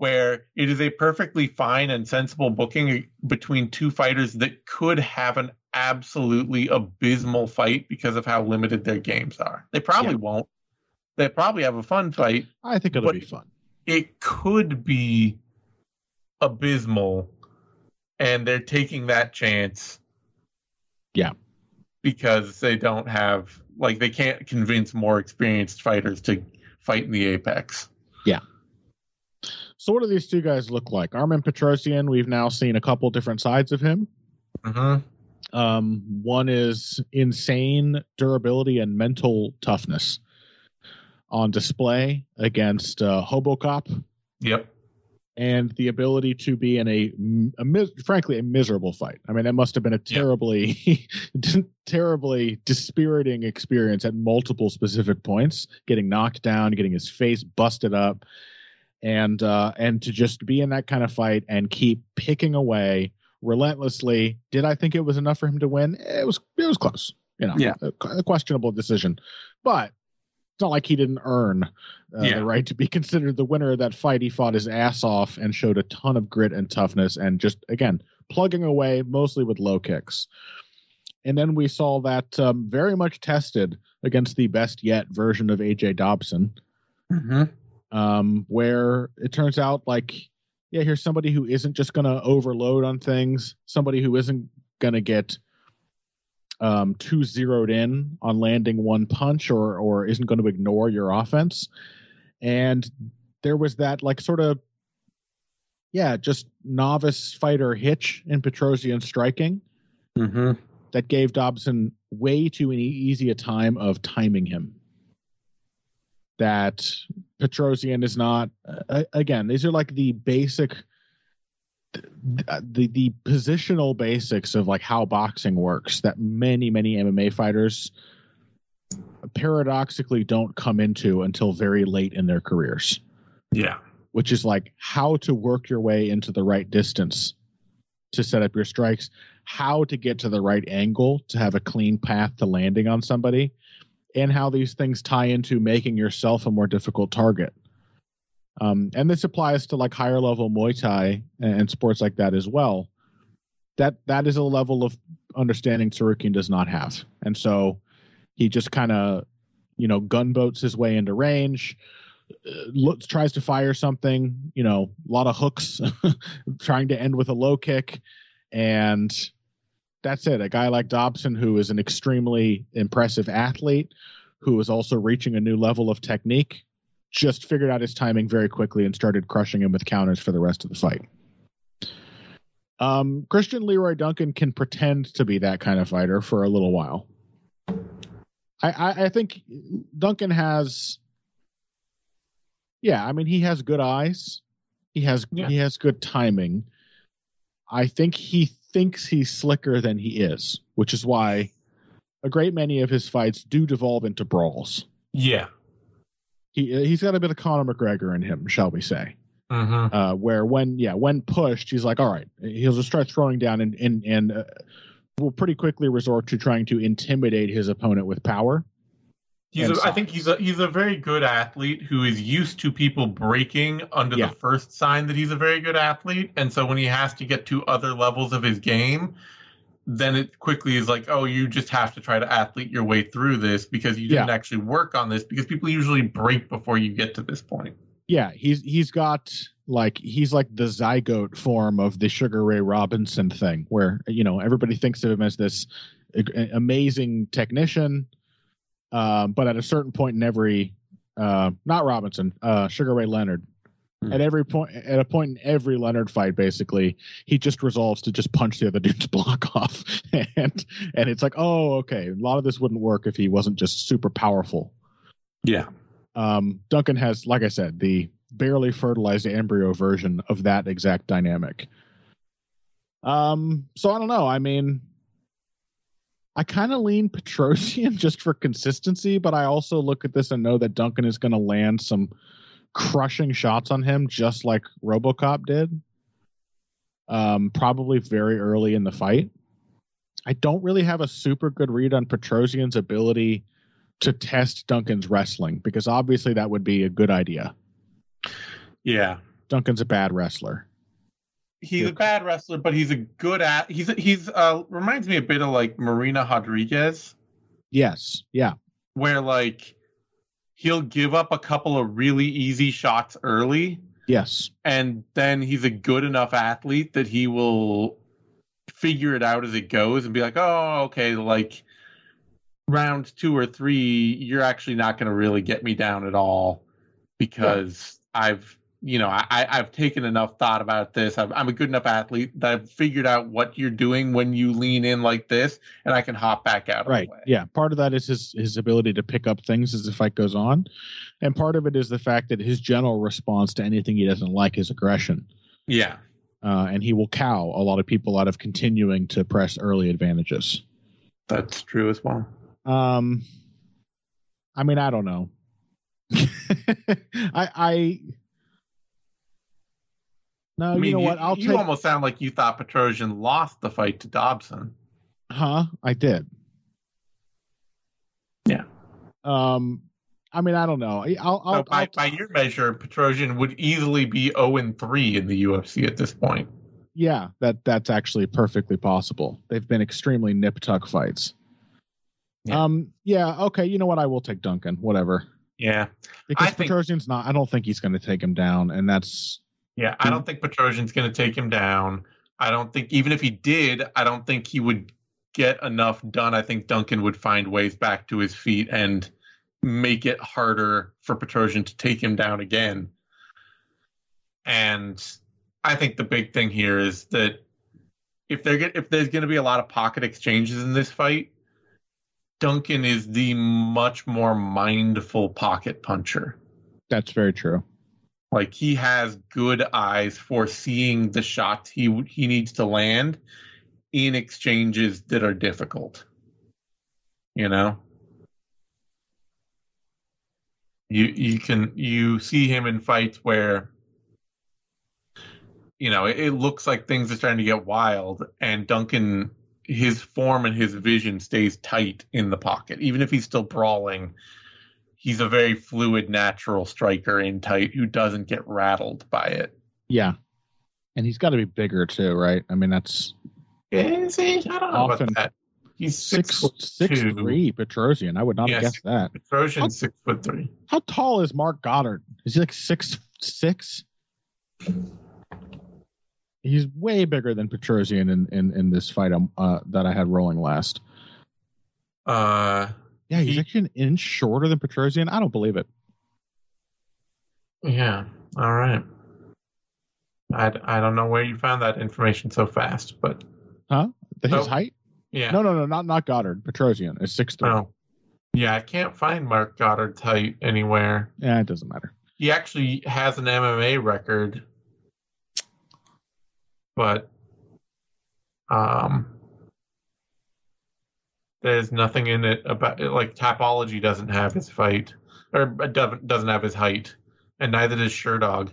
S2: where it is a perfectly fine and sensible booking between two fighters that could have an absolutely abysmal fight because of how limited their games are. They probably
S3: Yeah.
S2: won't. They probably have a fun fight.
S3: I think it'll be fun.
S2: It could be abysmal, and they're taking that chance.
S3: Yeah.
S2: because they don't have like they can't convince more experienced fighters to fight in the apex.
S3: So what do these two guys look like? Armen Petrosyan, we've now seen a couple different sides of him.
S2: Mm-hmm.
S3: Um, one is insane durability and mental toughness on display against uh, Robocop,
S2: Yep.
S3: and the ability to be in a, a mis- frankly a miserable fight. I mean, it must have been a terribly, terribly dispiriting experience at multiple specific points. Getting knocked down, getting his face busted up, and uh, and to just be in that kind of fight and keep picking away relentlessly. Did I think it was enough for him to win? It was. It was close. You know,
S2: Yeah.
S3: a, a questionable decision, but it's not like he didn't earn uh,
S2: Yeah.
S3: the right to be considered the winner of that fight. He fought his ass off and showed a ton of grit and toughness, and just again plugging away mostly with low kicks. And then we saw that um, very much tested against the best yet version of AJ Dobson,
S2: Mm-hmm.
S3: Um, where it turns out like, yeah, here's somebody who isn't just going to overload on things, somebody who isn't going to get um, too zeroed in on landing one punch or or isn't going to ignore your offense. And there was that like sort of yeah, just novice fighter hitch in Petrosyan striking
S2: Mm-hmm.
S3: that gave Dobson way too easy a time of timing him. That Petrosyan is not. Uh, again, these are like the basic, the the positional basics of like how boxing works that many many MMA fighters paradoxically don't come into until very late in their careers
S2: Yeah.
S3: which is like how to work your way into the right distance to set up your strikes, how to get to the right angle to have a clean path to landing on somebody, and how these things tie into making yourself a more difficult target. Um, and this applies to like higher level Muay Thai and sports like that as well. That that is a level of understanding Tsarukyan does not have, and so he just kind of, you know, gunboats his way into range uh, looks tries to fire something, you know, a lot of hooks, trying to end with a low kick, and that's it. A guy like Dobson, who is an extremely impressive athlete, who is also reaching a new level of technique, just figured out his timing very quickly and started crushing him with counters for the rest of the fight. Um, Christian Leroy Duncan can pretend to be that kind of fighter for a little while. I, I, I think Duncan has yeah, I mean he has good eyes. He has
S2: Yeah.
S3: he has good timing. I think he thinks he's slicker than he is, which is why a great many of his fights do devolve into brawls.
S2: Yeah.
S3: He he's got a bit of Conor McGregor in him, shall we say?
S2: Mm-hmm.
S3: Uh, where when yeah when pushed, he's like, all right, he'll just start throwing down and and and uh, will pretty quickly resort to trying to intimidate his opponent with power.
S2: He's a, I think he's a he's a very good athlete who is used to people breaking under
S3: Yeah.
S2: the first sign that he's a very good athlete, and so when he has to get to other levels of his game, then it quickly is like, oh, you just have to try to athlete your way through this because you didn't
S3: Yeah.
S2: actually work on this because people usually break before you get to this point.
S3: Yeah, he's he's got like he's like the zygote form of the Sugar Ray Robinson thing, where you know everybody thinks of him as this amazing technician, um, but at a certain point in every, uh, not Robinson, uh, Sugar Ray Leonard,
S2: Hmm.
S3: at every point, at a point in every Leonard fight, basically, he just resolves to just punch the other dude's block off, and and it's like, oh, okay, a lot of this wouldn't work if he wasn't just super powerful
S2: Yeah.
S3: um, Duncan has, like I said, the barely fertilized embryo version of that exact dynamic. Um, so I don't know. I mean, I kind of lean Petrosyan just for consistency, but I also look at this and know that Duncan is going to land some crushing shots on him, just like Robocop did. Um, probably very early in the fight. I don't really have a super good read on Petrosyan's ability to test Duncan's wrestling because obviously that would be a good idea.
S2: Yeah.
S3: Duncan's a bad wrestler.
S2: He's
S3: Yeah.
S2: a bad wrestler, but he's a good at he's he's uh reminds me a bit of like Marina Rodriguez.
S3: Yes. Yeah.
S2: where like he'll give up a couple of really easy shots early
S3: Yes.
S2: and then he's a good enough athlete that he will figure it out as it goes and be like oh okay like round two or three you're actually not going to really get me down at all because i've you know I, I- i've taken enough thought about this I've, i'm a good enough athlete that i've figured out what you're doing when you lean in like this and i can hop back out of
S3: Right.
S2: the way
S3: Yeah. Part of that is his his ability to pick up things as the fight goes on, and part of it is the fact that his general response to anything he doesn't like is aggression,
S2: yeah
S3: uh, and he will cow a lot of people out of continuing to press early advantages.
S2: that's true as well
S3: Um, I mean, I don't know. I I. No,
S2: I mean,
S3: you know what? I'll
S2: you
S3: take.
S2: almost sound like you thought Petrosyan lost the fight to Dobson.
S3: Huh? I did.
S2: Yeah.
S3: Um, I mean, I don't know. I'll, I'll,
S2: so by,
S3: I'll
S2: by your measure, Petrosyan would easily be 0 and 3 in the UFC at this point.
S3: yeah, that that's actually perfectly possible. They've been extremely nip tuck fights.
S2: Yeah.
S3: Um, yeah, okay. You know what? I will take Duncan. Whatever.
S2: Yeah.
S3: Because
S2: I think-
S3: Petrosyan's not. I don't think he's going to take him down, and that's
S2: Yeah, I don't mm-hmm. think Petrosyan's going to take him down. I don't think, even if he did, I don't think he would get enough done. I think Duncan would find ways back to his feet and make it harder for Petrosyan to take him down again. And I think the big thing here is that if there get, if there's going to be a lot of pocket exchanges in this fight, Duncan is the much more mindful pocket puncher.
S3: that's very true.
S2: Like he has good eyes for seeing the shots he he needs to land in exchanges that are difficult. You know, you you can you see him in fights where you know it, it looks like things are starting to get wild, and Duncan his form and his vision stays tight in the pocket, even if he's still brawling he's a very fluid, natural striker in tight who doesn't get rattled by it.
S3: Yeah, and he's got to be bigger too, right? I mean, that's
S2: Is he? I don't know
S3: Often
S2: about that. He's six,
S3: six three Petrosyan. I would not guessed that.
S2: Petrosyan
S3: How-
S2: six foot three.
S3: How tall is Mark Goddard? Is he like six six? He's way bigger than Petrosyan in, in, in this fight um, uh, that I had rolling last.
S2: Uh,
S3: Yeah, he's
S2: He-
S3: actually an inch shorter than Petrosyan. I don't believe it.
S2: yeah. All right. I, I don't know where you found that information so fast, but huh?
S3: His
S2: Oh.
S3: height?
S2: yeah.
S3: No, no, no, not not Goddard. Petrosyan is six three.
S2: Oh. Yeah, I can't find Mark Goddard's height anywhere.
S3: Yeah, it doesn't matter.
S2: He actually has an MMA record, but um, there's nothing in it about it. Like Tapology doesn't have his fight, or doesn't doesn't have his height, and neither does Sherdog.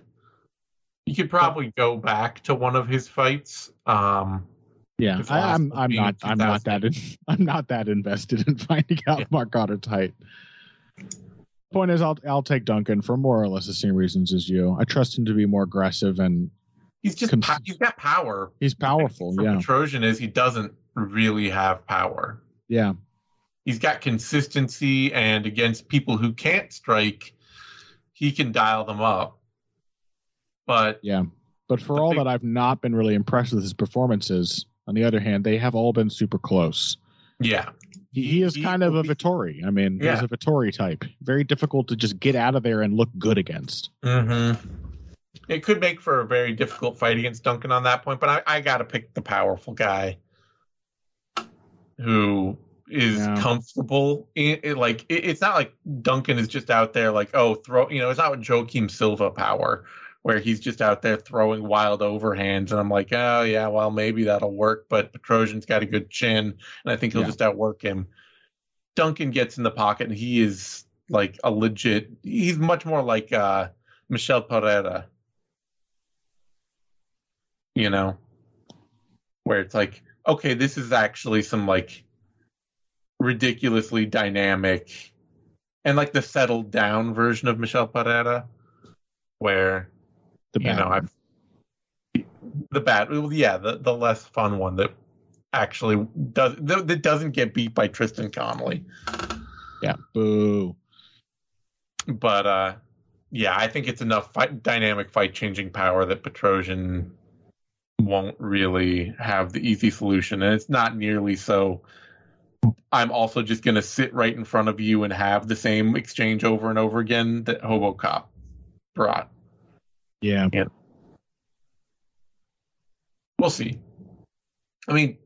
S2: You could probably go back to one of his fights. Um,
S3: Yeah, I,
S2: last
S3: I'm I'm not I'm not that in, I'm not that invested in finding out
S2: Yeah.
S3: Mark Goddard's height. Point is, I'll I'll take Duncan for more or less the same reasons as you. I trust him to be more aggressive and
S2: he's just
S3: Cons-
S2: pa- he's got power.
S3: he's powerful. Yeah,
S2: Petrosyan is he doesn't really have power.
S3: Yeah,
S2: he's got consistency and against people who can't strike he can dial them up but
S3: yeah. But for all
S2: big-
S3: that I've not been really impressed with his performances, on the other hand, they have all been super close.
S2: yeah
S3: He, he is
S2: He
S3: kind of a Vettori. I mean, he's a Vettori type. Very difficult to just get out of there and look good against.
S2: mm-hmm. it could make for a very difficult fight against duncan on that point but i, I gotta pick the powerful guy who is
S3: Yeah.
S2: comfortable in it, like it, it's not like duncan is just out there like oh throw you know it's not with joaquim silva power where he's just out there throwing wild overhands and i'm like oh yeah well maybe that'll work but petrosyan's got a good chin and i think he'll
S3: Yeah.
S2: just outwork him duncan gets in the pocket and he is like a legit he's much more like uh michel pereira you know where it's like okay this is actually some like ridiculously dynamic and like the settled down version of michel pereira where
S3: The
S2: you
S3: bad
S2: know. I've the bad yeah the the less fun one that actually does that that doesn't get beat by Tristan Connolly
S3: yeah, boo.
S2: but uh yeah I think it's enough fight, dynamic fight changing power that Petrosyan won't really have the easy solution. And it's not nearly so. I'm also just going to sit right in front of you and have the same exchange over and over again that Robocop brought.
S3: Yeah, Yeah,
S2: we'll see. I mean,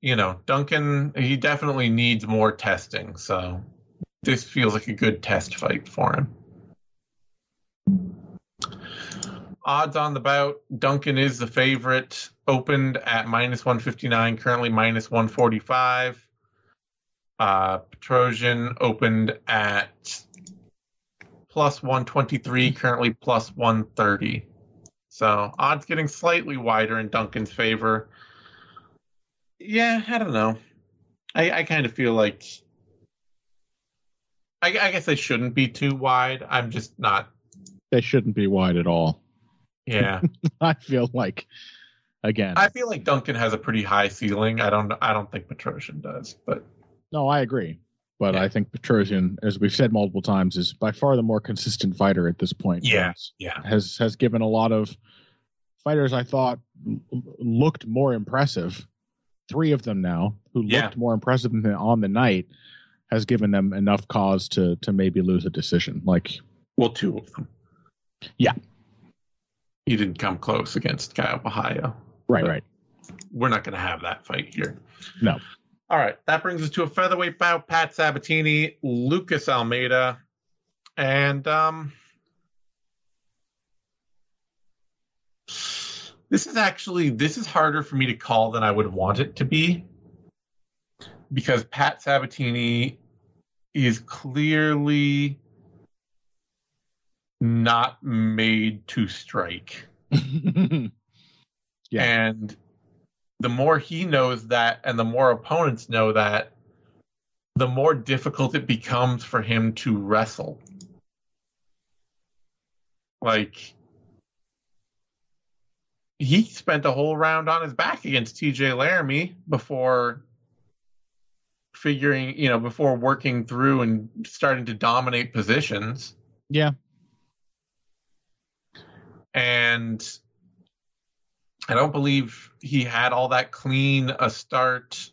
S2: you know, Duncan, he definitely needs more testing, so this feels like a good test fight for him. Odds on the bout Duncan is the favorite, opened at minus 159, currently minus 145. Uh, Petrosyan opened at plus 123, currently plus 130. So odds getting slightly wider in Duncan's favor. Yeah, I don't know. I, I kind of feel like I, I guess they shouldn't be too wide. I'm just not.
S3: They shouldn't be wide at all.
S2: Yeah,
S3: I feel like again.
S2: I feel like Duncan has a pretty high ceiling. I don't. I don't think Petrosyan does, but
S3: no, I agree. But
S2: Yeah.
S3: I think Petrosyan, as we've said multiple times, is by far the more consistent fighter at this point.
S2: Yeah.
S3: Has-
S2: yeah,
S3: has has given a lot of fighters I thought l- looked more impressive. Three of them now who
S2: Yeah.
S3: looked more impressive than on the night has given them enough cause to to maybe lose a decision. Like
S2: well, two of them.
S3: Yeah.
S2: He didn't come close against Kyle Bahia.
S3: right, right.
S2: We're not going to have that fight here.
S3: No.
S2: All right, that brings us to a featherweight bout: Pat Sabatini, Lucas Almeida, and um, this is actually this is harder for me to call than I would want it to be because Pat Sabatini is clearly not made to strike.
S3: Yeah.
S2: And the more he knows that, and the more opponents know that, the more difficult it becomes for him to wrestle. Like, he spent a whole round on his back against TJ Laramie before figuring, you know, before working through and starting to dominate positions.
S3: yeah.
S2: And I don't believe he had all that clean a start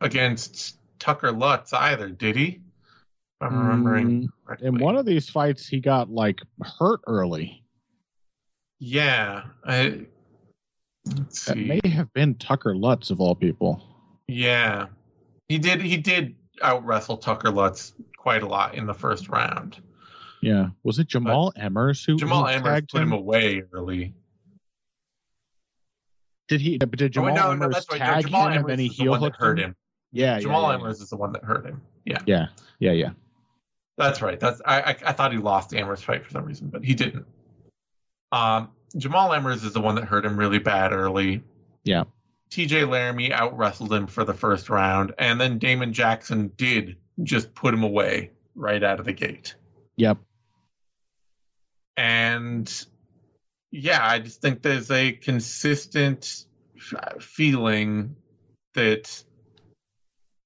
S2: against Tucker Lutz either, did he? If I'm remembering
S3: Mm,
S2: correctly.
S3: In one of these fights, he got like hurt early.
S2: yeah, I,
S3: That may have been Tucker Lutz of all people.
S2: Yeah, he did. He did out wrestle Tucker Lutz quite a lot in the first round.
S3: Yeah. Was it Jamal Emmers who
S2: Jamal
S3: who
S2: put him away early.
S3: Did he? But did
S2: Oh,
S3: Jamal
S2: wait, no,
S3: Emmers
S2: no, that's right.
S3: Tag
S2: Jamal
S3: him and he heel hooked
S2: hurt
S3: him?
S2: him.
S3: Yeah,
S2: Jamal
S3: yeah, yeah,
S2: Emmers is the one that hurt him. Yeah.
S3: Yeah, yeah, yeah.
S2: That's right. That's I, I I thought he lost the Emmers fight for some reason, but he didn't. Um, Jamal Emmers is the one that hurt him really bad early.
S3: Yeah.
S2: TJ Laramie out wrestled him for the first round, and then Damon Jackson did just put him away right out of the gate.
S3: Yep.
S2: And yeah, I just think there's a consistent f- feeling that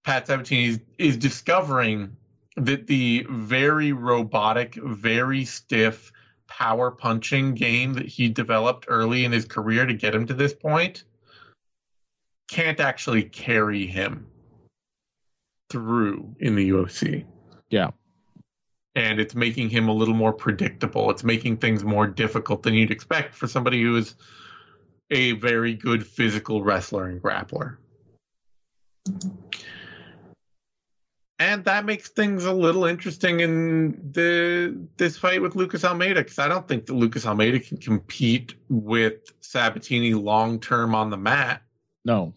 S2: Pat Sabatini is, is discovering that the very robotic, very stiff power punching game that he developed early in his career to get him to this point can't actually carry him through in the UFC
S3: Yeah.
S2: And it's making him a little more predictable. It's making things more difficult than you'd expect for somebody who is a very good physical wrestler and grappler. And that makes things a little interesting in the this fight with Lucas Almeida because I don't think that Lucas Almeida can compete with Sabatini long term on the mat
S3: No.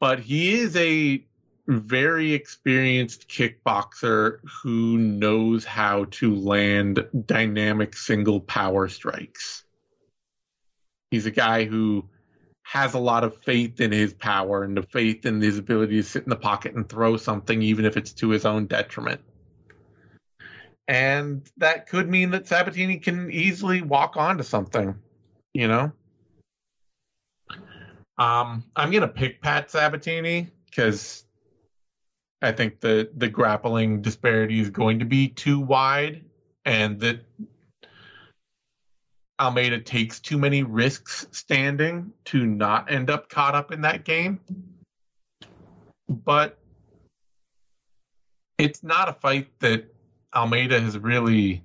S2: but he is a very experienced kickboxer who knows how to land dynamic single power strikes. He's a guy who has a lot of faith in his power and the faith in his ability to sit in the pocket and throw something, even if it's to his own detriment. And that could mean that Sabatini can easily walk onto something, you know? Um, I'm gonna pick Pat Sabatini because I think the the grappling disparity is going to be too wide, and that Almeida takes too many risks standing to not end up caught up in that game. But it's not a fight that Almeida has really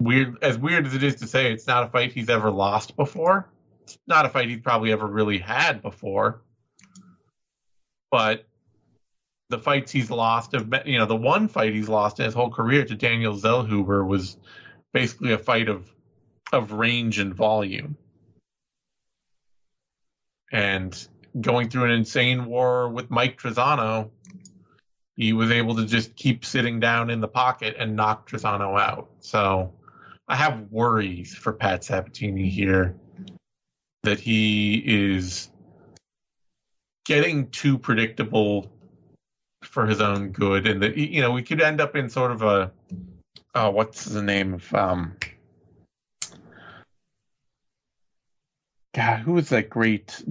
S2: weird as weird as it is to say it's not a fight he's ever lost before it's not a fight he's probably ever really had before but the fights he's lost have been you know the one fight he's lost in his whole career to Daniel Zellhuber was basically a fight of of range and volume. And going through an insane war with Mike Trizano he was able to just keep sitting down in the pocket and knock Trizano out. So I have worries for Pat Sabatini here that he is getting too predictable for his own good, and that you know we could end up in sort of a uh, what's the name of um. God, who was that great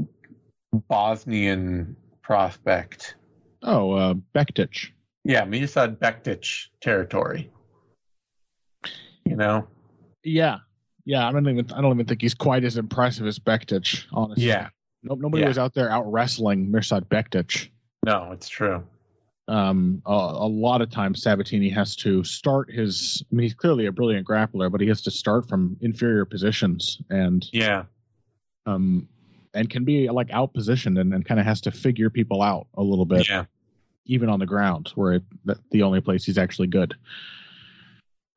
S2: Bosnian prospect?
S3: Oh, uh, Bektic.
S2: Yeah, Mirsad Bektic territory. You know?
S3: Yeah, yeah. I don't even. I don't even think he's quite as impressive as Bektic. Honestly.
S2: Yeah.
S3: Nope. Nobody
S2: Yeah.
S3: was out there out wrestling Mirsad Bektic.
S2: No, it's true.
S3: Um, a, a lot of times Sabatini has to start his. I mean, he's clearly a brilliant grappler, but he has to start from inferior positions and
S2: Yeah.
S3: um, and can be like out positioned and, and kind of has to figure people out a little bit.
S2: Yeah.
S3: even on the ground, where it, that the only place he's actually good.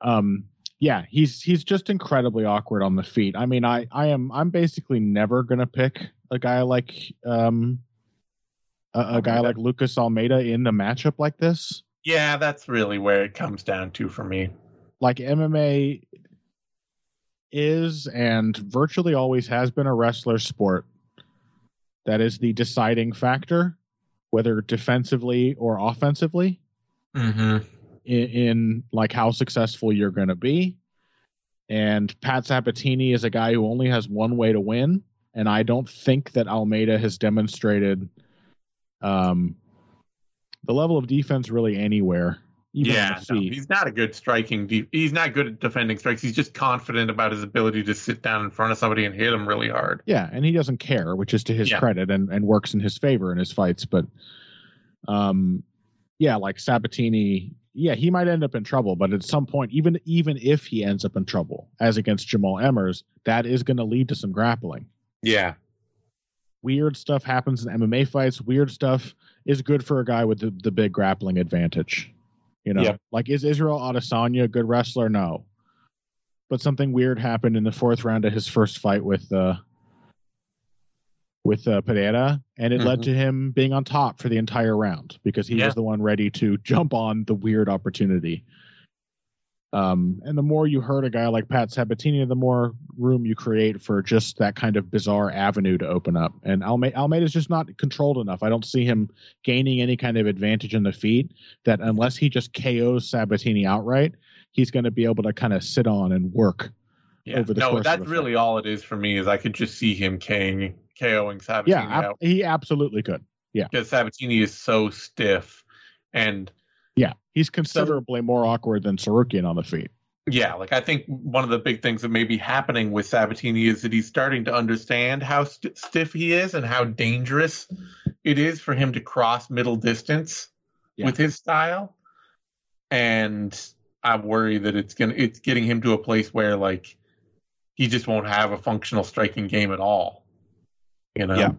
S3: Um, yeah, he's he's just incredibly awkward on the feet. I mean, I I am I'm basically never gonna pick a guy like um a, a guy like Lucas Almeida in a matchup like this.
S2: Yeah, that's really where it comes down to for me.
S3: Like MMA is and virtually always has been a wrestler sport. That is the deciding factor, whether defensively or offensively.
S2: Mm-hmm.
S3: in, in like how successful you're going to be. And Pat Sabatini is a guy who only has one way to win, and I don't think that Almeida has demonstrated um, the level of defense really anywhere. Even
S2: Yeah, no, he's not a good striking. De- he's not good at defending strikes. He's just confident about his ability to sit down in front of somebody and hit him really hard.
S3: yeah, and he doesn't care, which is to his
S2: Yeah.
S3: credit and, and works in his favor in his fights. But um, yeah, like Sabatini, yeah, he might end up in trouble, but at some point, even even if he ends up in trouble, as against Jamal Emmers, that is going to lead to some grappling.
S2: Yeah,
S3: weird stuff happens in MMA fights. Weird stuff is good for a guy with the, the big grappling advantage. You know,
S2: Yep.
S3: like is Israel Adesanya a good wrestler? No, but something weird happened in the fourth round of his first fight with uh with uh, Pereira, and it led
S2: Mhm.
S3: to him being on top for the entire round because he
S2: Yeah.
S3: was the one ready to jump on the weird opportunity. Um, and the more you hurt a guy like Pat Sabatini, the more room you create for just that kind of bizarre avenue to open up. And Alme- Almeida's just not controlled enough. I don't see him gaining any kind of advantage in the feet that unless he just KOs Sabatini outright, he's going to be able to kind of sit on and work.
S2: yeah.
S3: Over the
S2: no,
S3: course of
S2: that's
S3: a
S2: really all it is for me. Is I could just see him KOing, KOing Sabatini
S3: Yeah, ab-
S2: out
S3: he absolutely could.
S2: Yeah, because Sabatini is so stiff, and
S3: Yeah, he's considerably more awkward than Tsarukyan on the feet.
S2: Yeah, like I think one of the big things that may be happening with Sabatini is that he's starting to understand how st- stiff he is and how dangerous it is for him to cross middle distance
S3: Yeah.
S2: with his style. And I worry that it's gonna it's getting him to a place where like he just won't have a functional striking game at all. You know?
S3: Yeah.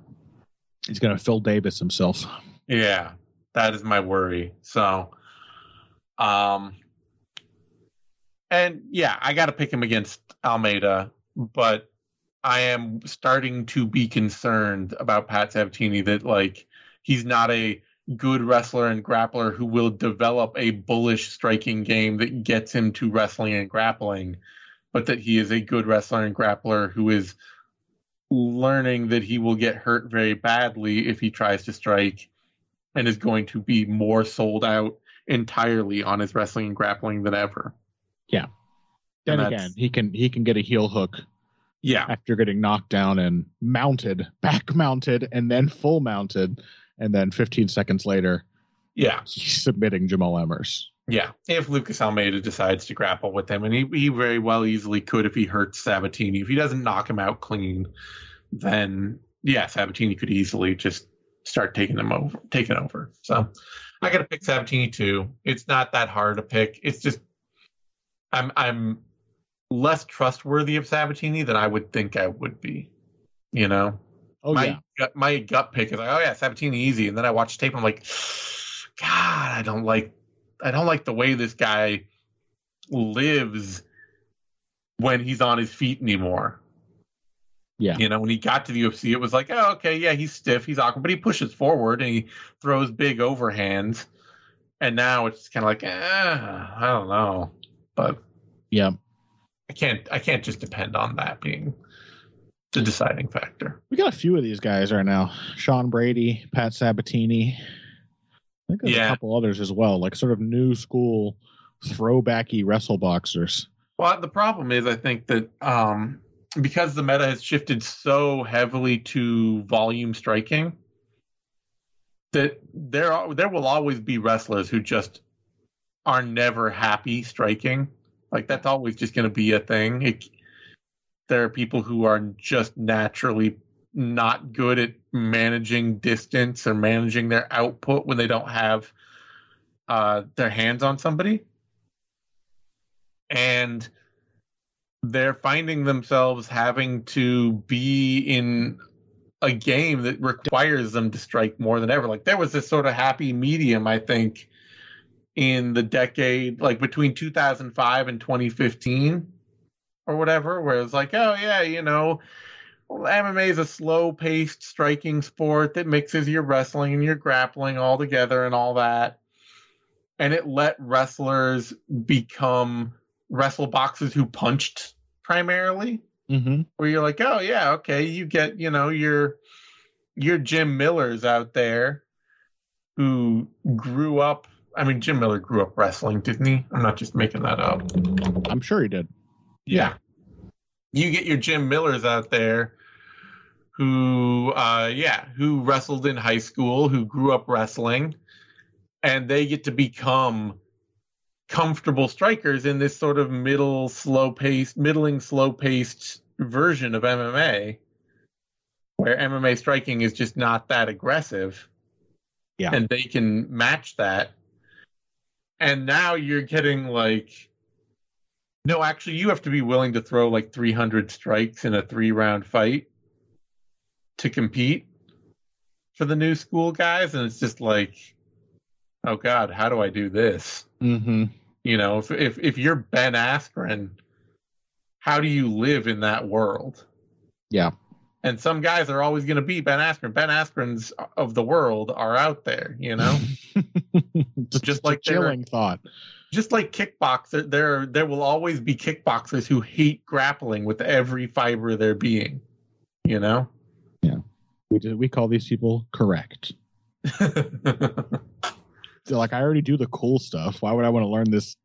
S3: He's going to Phil Davis himself.
S2: Yeah, that is my worry. So, um, and yeah, I got to pick him against Almeida, but I am starting to be concerned about Pat Sabatini that like he's not a good wrestler and grappler who will develop a bullish striking game that gets him to wrestling and grappling, but that he is a good wrestler and grappler who is learning that he will get hurt very badly if he tries to strike and is going to be more sold out entirely on his wrestling and grappling than ever. Yeah.
S3: Then
S2: And
S3: again, he can he can get a heel hook
S2: Yeah.
S3: after getting knocked down and mounted, back mounted, and then full mounted, and then 15 seconds later,
S2: Yeah.
S3: he's submitting Jamal Emmers.
S2: Yeah. If Lucas Almeida decides to grapple with him, and he, he very well easily could if he hurts Sabatini. If he doesn't knock him out clean, then yeah, Sabatini could easily just start taking him over, taking over. So I got to pick Sabatini too. It's not that hard to pick. It's just I'm I'm less trustworthy of Sabatini than I would think I would be. You know,
S3: Oh
S2: my
S3: yeah,
S2: gut, my gut pick is like, oh yeah, Sabatini easy, and then I watch tape and I'm like, God, I don't like, I don't like the way this guy lives when he's on his feet anymore.
S3: Yeah.
S2: you know, when he got to the UFC, it was like, oh okay, yeah, he's stiff, he's awkward, but he pushes forward and he throws big overhands, and now it's kind of like, eh, I don't know, but
S3: yeah.
S2: I can't, I can't just depend on that being the deciding factor.
S3: We got a few of these guys right now: Sean Brady, Pat Sabatini. I think there's
S2: Yeah.
S3: a couple others as well, like sort of new school throwbacky wrestle boxers.
S2: Well, the problem is, I think that um, because the meta has shifted so heavily to volume striking, that there are, there will always be wrestlers who just are never happy striking. Like that's always just going to be a thing. It, there are people who are just naturally not good at managing distance or managing their output when they don't have uh, their hands on somebody and they're finding themselves having to be in a game that requires them to strike more than ever. Like there was this sort of happy medium, I think, in the decade like between 2005 and 2015 or whatever, where it's like, oh yeah, you know, MMA is a slow-paced striking sport that mixes your wrestling and your grappling all together and all that. And it let wrestlers become wrestle boxers who punched primarily
S3: Mm-hmm.
S2: where you're like oh yeah okay you get you know your your jim millers out there who grew up i mean jim miller grew up wrestling didn't he i'm not just making that up
S3: I'm sure he did.
S2: yeah you get your jim millers out there who uh yeah who wrestled in high school who grew up wrestling and they get to become comfortable strikers in this sort of middle slow paced middling slow paced version of MMA where MMA striking is just not that aggressive.
S3: Yeah.
S2: And they can match that. And now you're getting like no, actually you have to be willing to throw like 300 strikes in a 3 round fight to compete for the new school guys and it's just like oh god, how do I do this?
S3: Mm-hmm.
S2: You know, if if if you're Ben Askren, how do you live in that world?
S3: Yeah.
S2: And some guys are always going to be Ben Askren. Ben Askrens of the world are out there, you know.
S3: just,
S2: Just like
S3: chilling thought.
S2: Just like kickboxer, there there will always be kickboxers who hate grappling with every fiber of their being, you know.
S3: Yeah, we do, we call these people correct. They're like, I already do the cool stuff. Why would I want to learn this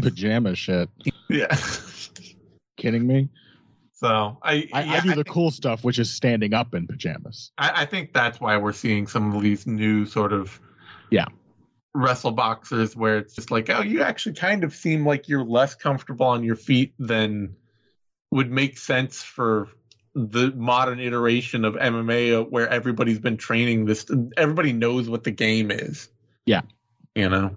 S3: pajama shit?
S2: yeah.
S3: Kidding me?
S2: So I
S3: I,
S2: yeah,
S3: I do the
S2: think-
S3: cool stuff, which is standing up in pajamas.
S2: I, I think that's why we're seeing some of these new sort of
S3: Yeah.
S2: wrestle boxers where it's just like, oh, you actually kind of seem like you're less comfortable on your feet than would make sense for the modern iteration of MMA where everybody's been training this everybody knows what the game is.
S3: Yeah.
S2: You know.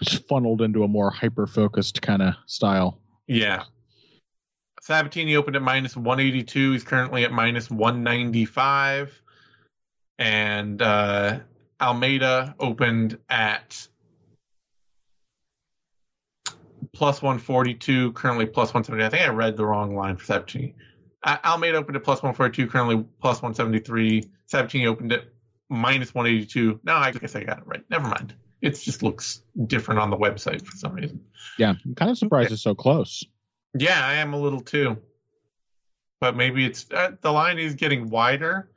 S3: Just funneled into a more hyper focused kind of style.
S2: Yeah. Sabatini opened at minus 182. He's currently at minus 195. And uh, Almeida opened at plus 142, currently plus 170. I think I read the wrong line for Sabatini. Almeida opened at plus 142, currently plus 173. Sabatini opened at minus 182. No, I guess I got it right. Never mind. It just looks different on the website for some reason.
S3: Yeah, I'm kind of surprised it's so close.
S2: Yeah, I am a little too. But maybe it's uh, the line is getting wider,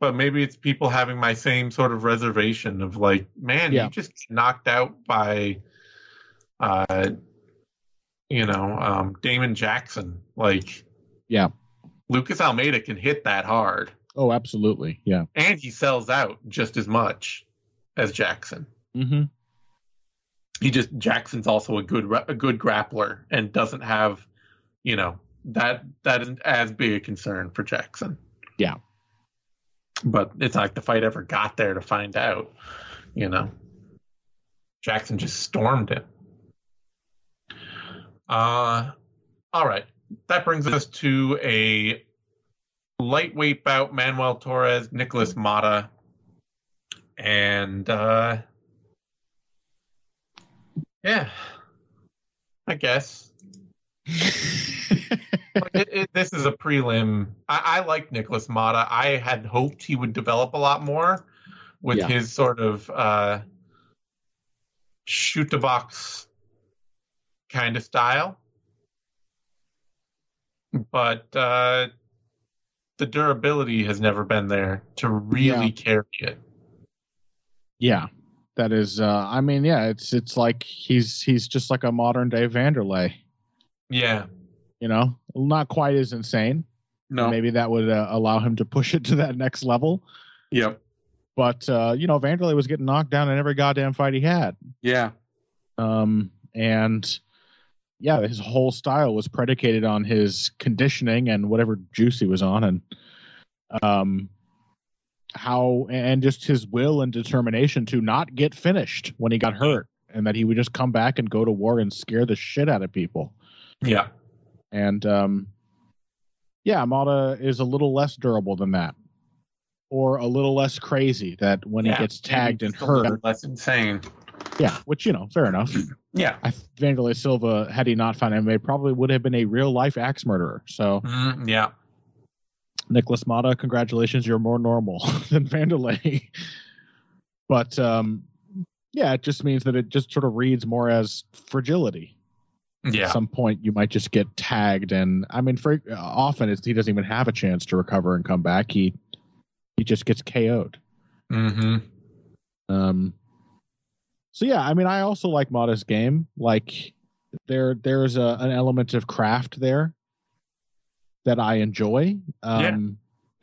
S2: but maybe it's people having my same sort of reservation of like, man,
S3: Yeah.
S2: you just knocked out by, uh, you know, um, Damon Jackson. Like,
S3: Yeah.
S2: Lucas Almeida can hit that hard,
S3: Oh, absolutely. Yeah.
S2: and he sells out just as much as Jackson.
S3: Mm-hmm.
S2: he just Jackson's also a good a good grappler and doesn't have, you know, that that isn't as big a concern for Jackson.
S3: Yeah.
S2: But it's like the fight ever got there to find out, you know. Jackson just stormed it. Uh all right. That brings us to a lightweight bout Manuel Torres, Nikolas Motta. And uh yeah, I guess it, it, this is a prelim. I, I like Nikolas Motta. I had hoped he would develop a lot more with
S3: Yeah.
S2: his sort of uh, shoot the box kind of style, but uh, the durability has never been there to really carry it.
S3: Yeah, that is. Uh, I mean, yeah, it's it's like he's he's just like a modern day Wanderlei.
S2: Yeah.
S3: You know, not quite as insane.
S2: No.
S3: Maybe that would uh, allow him to push it to that next level.
S2: Yep.
S3: But uh, you know, Wanderlei was getting knocked down in every goddamn fight he had.
S2: Yeah.
S3: Um, and yeah, his whole style was predicated on his conditioning and whatever juice he was on, and um, how and just his will and determination to not get finished when he got hurt, and that he would just come back and go to war and scare the shit out of people.
S2: Yeah.
S3: And um, yeah, Motta is a little less durable than that, or a little less crazy. That when
S2: yeah.
S3: he gets tagged and
S2: Still a little
S3: hurt,
S2: Less insane.
S3: Yeah, which you know, fair enough.
S2: Yeah.
S3: I Wanderlei Silva, had he not found MMA, probably would have been a real life axe murderer. So
S2: Mm, yeah.
S3: Nikolas Motta, congratulations, you're more normal than Wanderlei. but um, yeah, it just means that it just sort of reads more as fragility.
S2: Yeah.
S3: At some point, you might just get tagged, and I mean, for, often it's, he doesn't even have a chance to recover and come back. He he just gets KO'd.
S2: mm-hmm.
S3: Um, so yeah, I mean, I also like Motta's game. Like there, there's a, an element of craft there that I enjoy. Um,
S2: Yeah.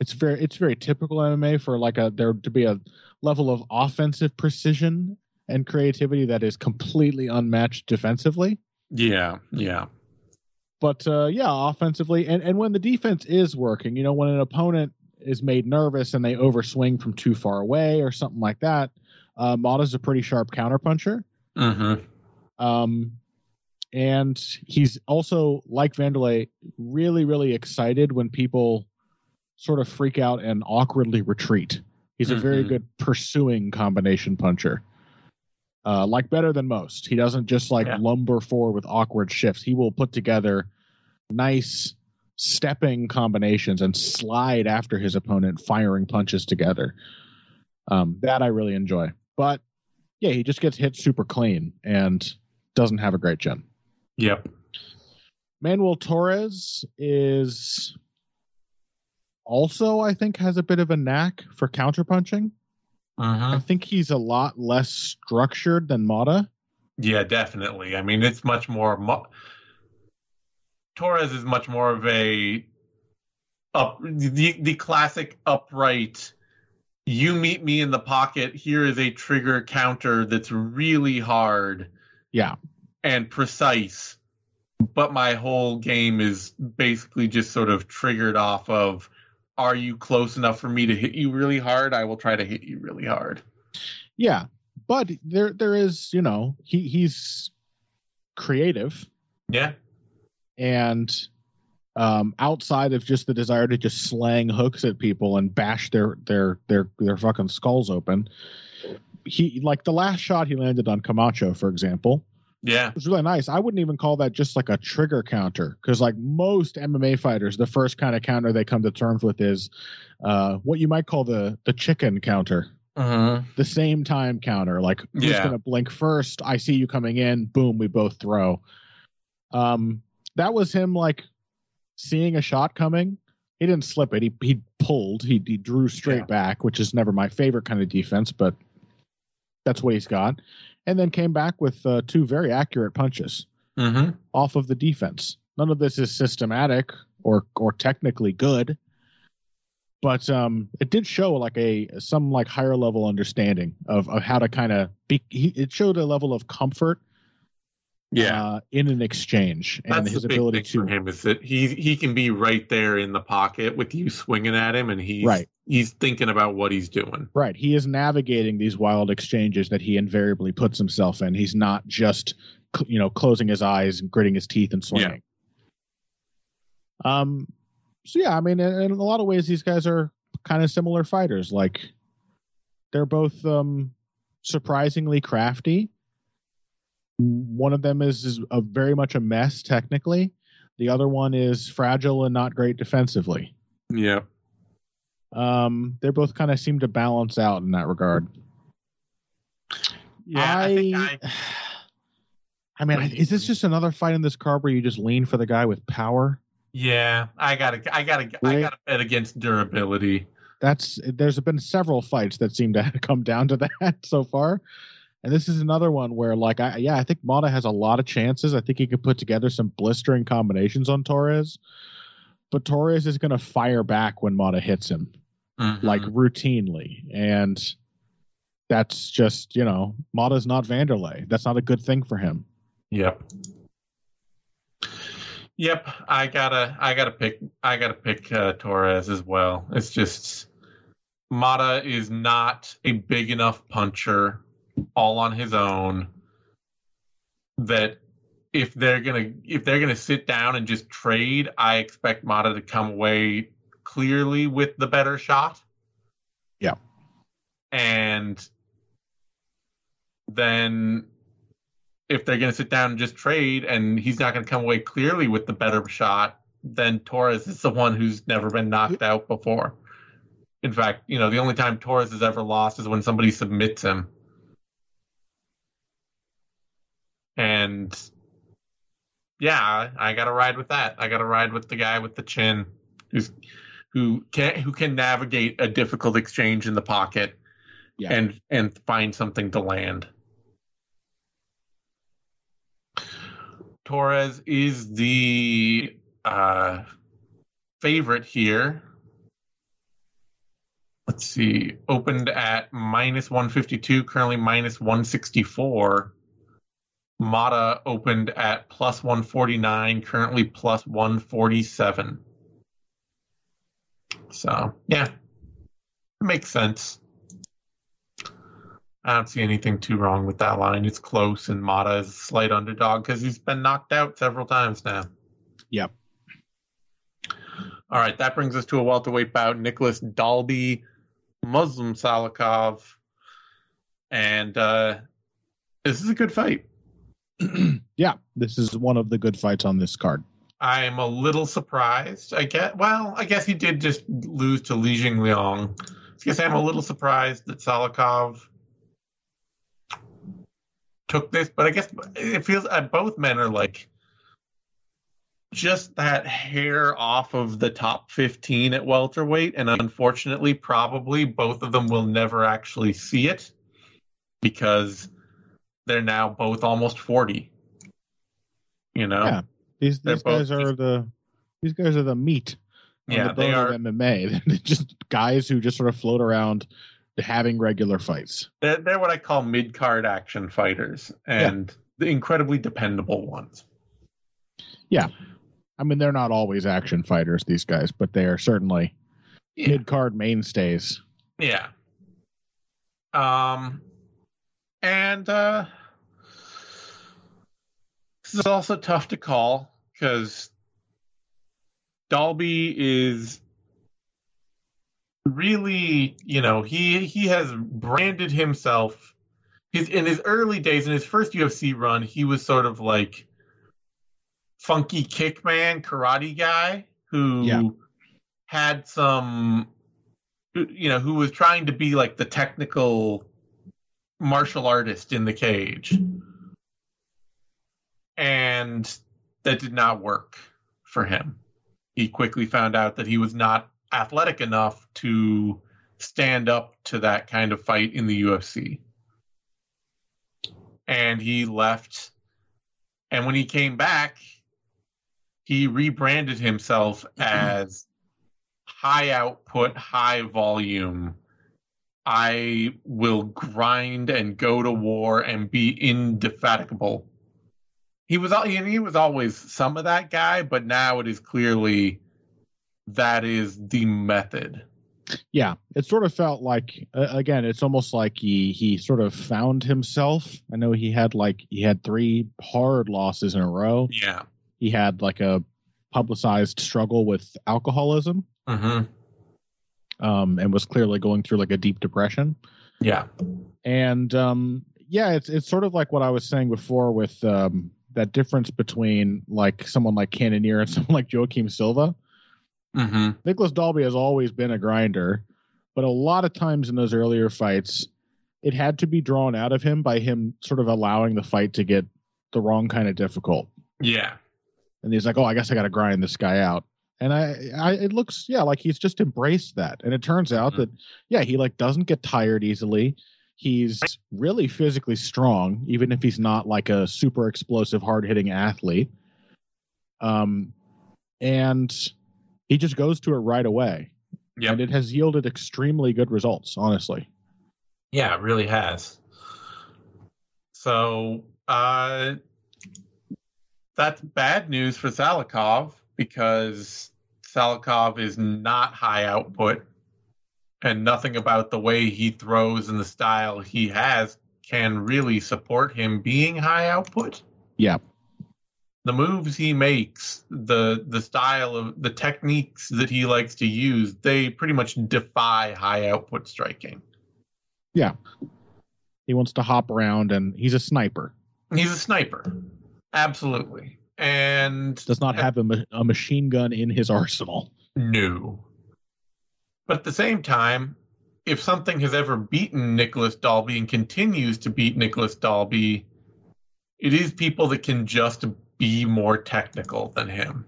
S3: It's very, it's very typical MMA for like a there to be a level of offensive precision and creativity that is completely unmatched defensively.
S2: Yeah. Yeah.
S3: But uh, yeah, offensively, and and when the defense is working, you know, when an opponent is made nervous and they overswing from too far away or something like that, uh, Motta's a pretty sharp counterpuncher.
S2: Mm-hmm.
S3: Um, and he's also like Wanderlei, really, really excited when people sort of freak out and awkwardly retreat. He's a very
S2: Mhm.
S3: good pursuing combination puncher. Uh, like better than most. He doesn't just like
S2: Yeah.
S3: lumber forward with awkward shifts. He will put together nice stepping combinations and slide after his opponent, firing punches together. Um, that I really enjoy. But yeah, he just gets hit super clean and doesn't have a great chin.
S2: Yep.
S3: Manuel Torres is also, I think, has a bit of a knack for counterpunching.
S2: Mm-hmm.
S3: I think he's a lot less structured than Motta.
S2: Yeah, definitely. I mean, it's much more. Mo- Torres is much more of a up the the classic upright. You meet me in the pocket. Here is a trigger counter that's really hard
S3: Yeah.
S2: and precise. But my whole game is basically just sort of triggered off of are you close enough for me to hit you really hard? I will try to hit you really hard.
S3: Yeah. But there there is, you know, he he's creative
S2: Yeah.
S3: and um outside of just the desire to just slang hooks at people and bash their their their their fucking skulls open. He like the last shot he landed on Camacho, for example,
S2: Yeah.
S3: It was really nice. I wouldn't even call that just like a trigger counter because, like most MMA fighters, the first kind of counter they come to terms with is uh, what you might call the the chicken counter,
S2: Mm-hmm.
S3: the same time counter. Like who's
S2: Yeah.
S3: going to blink first? I see you coming in. Boom, we both throw. Um, that was him like seeing a shot coming. He didn't slip it. He he pulled. He he drew straight
S2: Yeah.
S3: back, which is never my favorite kind of defense, but that's what he's got. And then came back with uh, two very accurate punches
S2: Mm-hmm.
S3: off of the defense. None of this is systematic or or technically good, but um, it did show like a some like higher level understanding of of how to kind of be. He, it showed a level of comfort,
S2: Yeah.
S3: uh, in an exchange and
S2: That's
S3: his ability to
S2: him is that he he can be right there in the pocket with you swinging at him, and he's
S3: Right.
S2: he's thinking about what he's doing.
S3: right. He is navigating these wild exchanges that he invariably puts himself in. He's not just you know closing his eyes and gritting his teeth and swinging. Um. So yeah, I mean, in, in a lot of ways, these guys are kind of similar fighters. Like they're both um surprisingly crafty. One of them is, is a very much a mess technically. The other one is fragile and not great defensively.
S2: Yeah.
S3: Um, they both kind of seem to balance out in that regard.
S2: Yeah. I, think I,
S3: I mean, is this just another fight in this card where you just lean for the guy with power?
S2: yeah. I gotta I gotta I gotta bet against durability.
S3: that's there's been several fights that seem to come down to that so far. And this is another one where, like, I yeah, I think Motta has a lot of chances. I think he could put together some blistering combinations on Torres, but Torres is going to fire back when Motta hits him,
S2: Mhm.
S3: like routinely, and that's just you know Motta's not Wanderlei. That's not a good thing for him.
S2: Yep. Yep, I gotta, I gotta pick, I gotta pick uh, Torres as well. It's just Motta is not a big enough puncher, all on his own. That if they're gonna, if they're gonna sit down and just trade, I expect Motta to come away clearly with the better shot.
S3: Yeah.
S2: And then if they're going to sit down and just trade and he's not going to come away clearly with the better shot, then Torres is the one who's never been knocked out before. In fact, you know, the only time Torres has ever lost is when somebody submits him. And yeah, I got to ride with that. I got to ride with the guy with the chin who's who can who can navigate a difficult exchange in the pocket
S3: Yeah.
S2: and and find something to land. Torres is the uh, favorite here. Let's see, opened at minus 152, currently minus 164. Motta opened at plus 149, currently plus 147. So, yeah, it makes sense. I don't see anything too wrong with that line. It's close, and Motta is a slight underdog because he's been knocked out several times now.
S3: Yep.
S2: All right, that brings us to a welterweight bout. Nicolas Dalby, Muslim Salikhov, and uh, this is a good fight.
S3: yeah, this is one of the good fights on this card.
S2: I'm a little surprised. I get well. I guess he did just lose to Li Jingliang. I guess I'm a little surprised that Salikhov took this, but I guess it feels uh, both men are like just that hair off of the top 15 at welterweight, and unfortunately, probably both of them will never actually see it because they're now both almost 40. You know?
S3: Yeah. These these guys are the these guys are the meat.
S2: Yeah,
S3: the
S2: they are.
S3: MMA. They're just guys who just sort of float around having regular fights.
S2: They're, they're what I call mid card action fighters and the incredibly dependable ones. Yeah.
S3: I mean, they're not always action fighters, these guys, but they are certainly
S2: Yeah.
S3: mid card mainstays.
S2: Yeah. Um, and uh, this is also tough to call because Dalby is really, you know, he he has branded himself. His in his early days, in his first UFC run, he was sort of like funky kickman karate guy who
S3: Yeah.
S2: had some you know, who was trying to be like the technical martial artist in the cage. And that did not work for him. He quickly found out that he was not athletic enough to stand up to that kind of fight in the UFC. And he left. And when he came back, he rebranded himself as high output, high volume. I will grind and go to war and be indefatigable. He was he was always some of that guy, but now it is clearly that is the method.
S3: Yeah, it sort of felt like uh, again, it's almost like he he sort of found himself. I know he had like he had three hard losses in a row.
S2: Yeah.
S3: He had like a publicized struggle with alcoholism,
S2: Mm-hmm.
S3: Um, and was clearly going through like a deep depression.
S2: Yeah.
S3: and um yeah it's it's sort of like what i was saying before with um that difference between like someone like Cannonier and someone like Joaquim Silva.
S2: Mm-hmm.
S3: Nicolas Dalby has always been a grinder, but a lot of times in those earlier fights, it had to be drawn out of him by him sort of allowing the fight to get the wrong kind of difficult.
S2: Yeah.
S3: And he's like, "Oh, I guess I got to grind this guy out." And I, I, it looks, yeah, like he's just embraced that. And it turns out
S2: Mm-hmm.
S3: that, yeah, he like doesn't get tired easily. He's really physically strong, even if he's not like a super explosive, hard hitting athlete. Um, and he just goes to it right away.
S2: Yep.
S3: And it has yielded extremely good results, honestly.
S2: Yeah, it really has. So uh, that's bad news for Salikhov because Salikhov is not high output, and nothing about the way he throws and the style he has can really support him being high output.
S3: Yeah.
S2: The moves he makes, the the style of the techniques that he likes to use, they pretty much defy high output striking. Yeah.
S3: He wants to hop around and he's a sniper.
S2: He's a sniper, absolutely, and
S3: Does not uh, have a, a machine gun in his arsenal.
S2: no. But at the same time, if something has ever beaten Nicolas Dalby and continues to beat Nicolas Dalby, it is people that can just be more technical than him.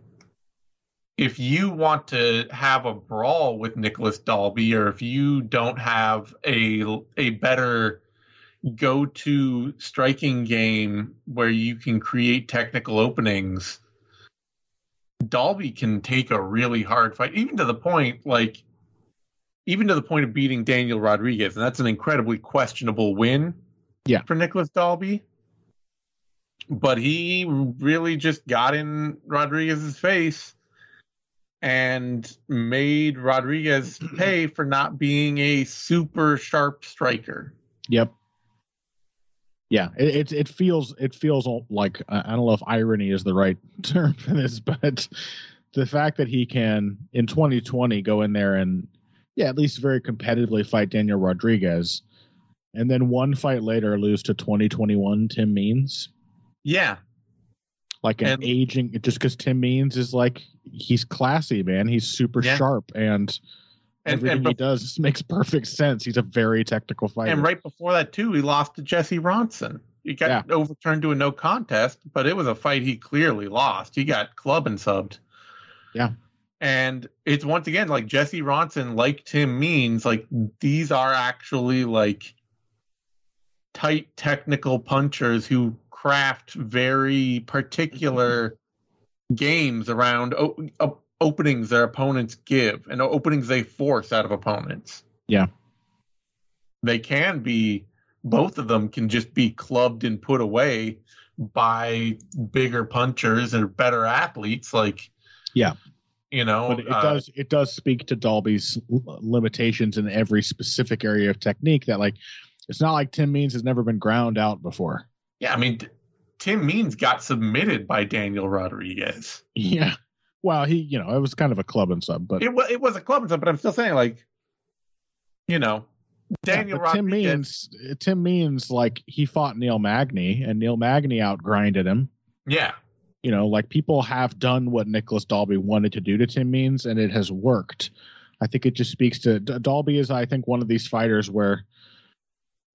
S2: If you want to have a brawl with Nicolas Dalby, or if you don't have a a better go-to striking game where you can create technical openings, Dalby can take a really hard fight, even to the point like even to the point of beating Daniel Rodriguez, and that's an incredibly questionable win
S3: Yeah.
S2: for Nicolas Dalby. But he really just got in Rodriguez's face and made Rodriguez pay for not being a super sharp striker.
S3: Yep. Yeah, it, it it feels it feels like I I don't know if irony is the right term for this, but the fact that he can in 2020 go in there and yeah, at least very competitively fight Daniel Rodriguez, and then one fight later lose to 2021 Tim Means,
S2: Yeah,
S3: like an
S2: And-
S3: aging just because Tim Means is like he's classy man, he's super
S2: Yeah.
S3: sharp and.
S2: And
S3: Everything
S2: and,
S3: he does makes perfect sense. He's a very technical fighter.
S2: and right before that too, he lost to Jesse Ronson. He got overturned to a no contest, but it was a fight he clearly lost. He got club and subbed.
S3: Yeah.
S2: And it's once again like Jesse Ronson, like Tim Means, like these are actually like tight technical punchers who craft very particular games around o- o- openings their opponents give and openings they force out of opponents.
S3: Yeah.
S2: They can be both of them can just be clubbed and put away by bigger punchers and better athletes like
S3: Yeah.
S2: you know
S3: but it
S2: uh,
S3: does it does speak to Dalby's limitations in every specific area of technique that like it's not like Tim Means has never been ground out before.
S2: yeah i mean tim means got submitted by daniel rodriguez
S3: Yeah. Well, he you know, it was kind of a club and sub, but
S2: it, wa- it was a club and stuff but i'm still saying like you know daniel
S3: yeah, Tim Means Tim Means like he fought Neil Magny and Neil Magny outgrinded him.
S2: yeah
S3: You know, like people have done what Nicolas Dalby wanted to do to Tim Means and it has worked. I think it just speaks to Dalby is I think one of these fighters where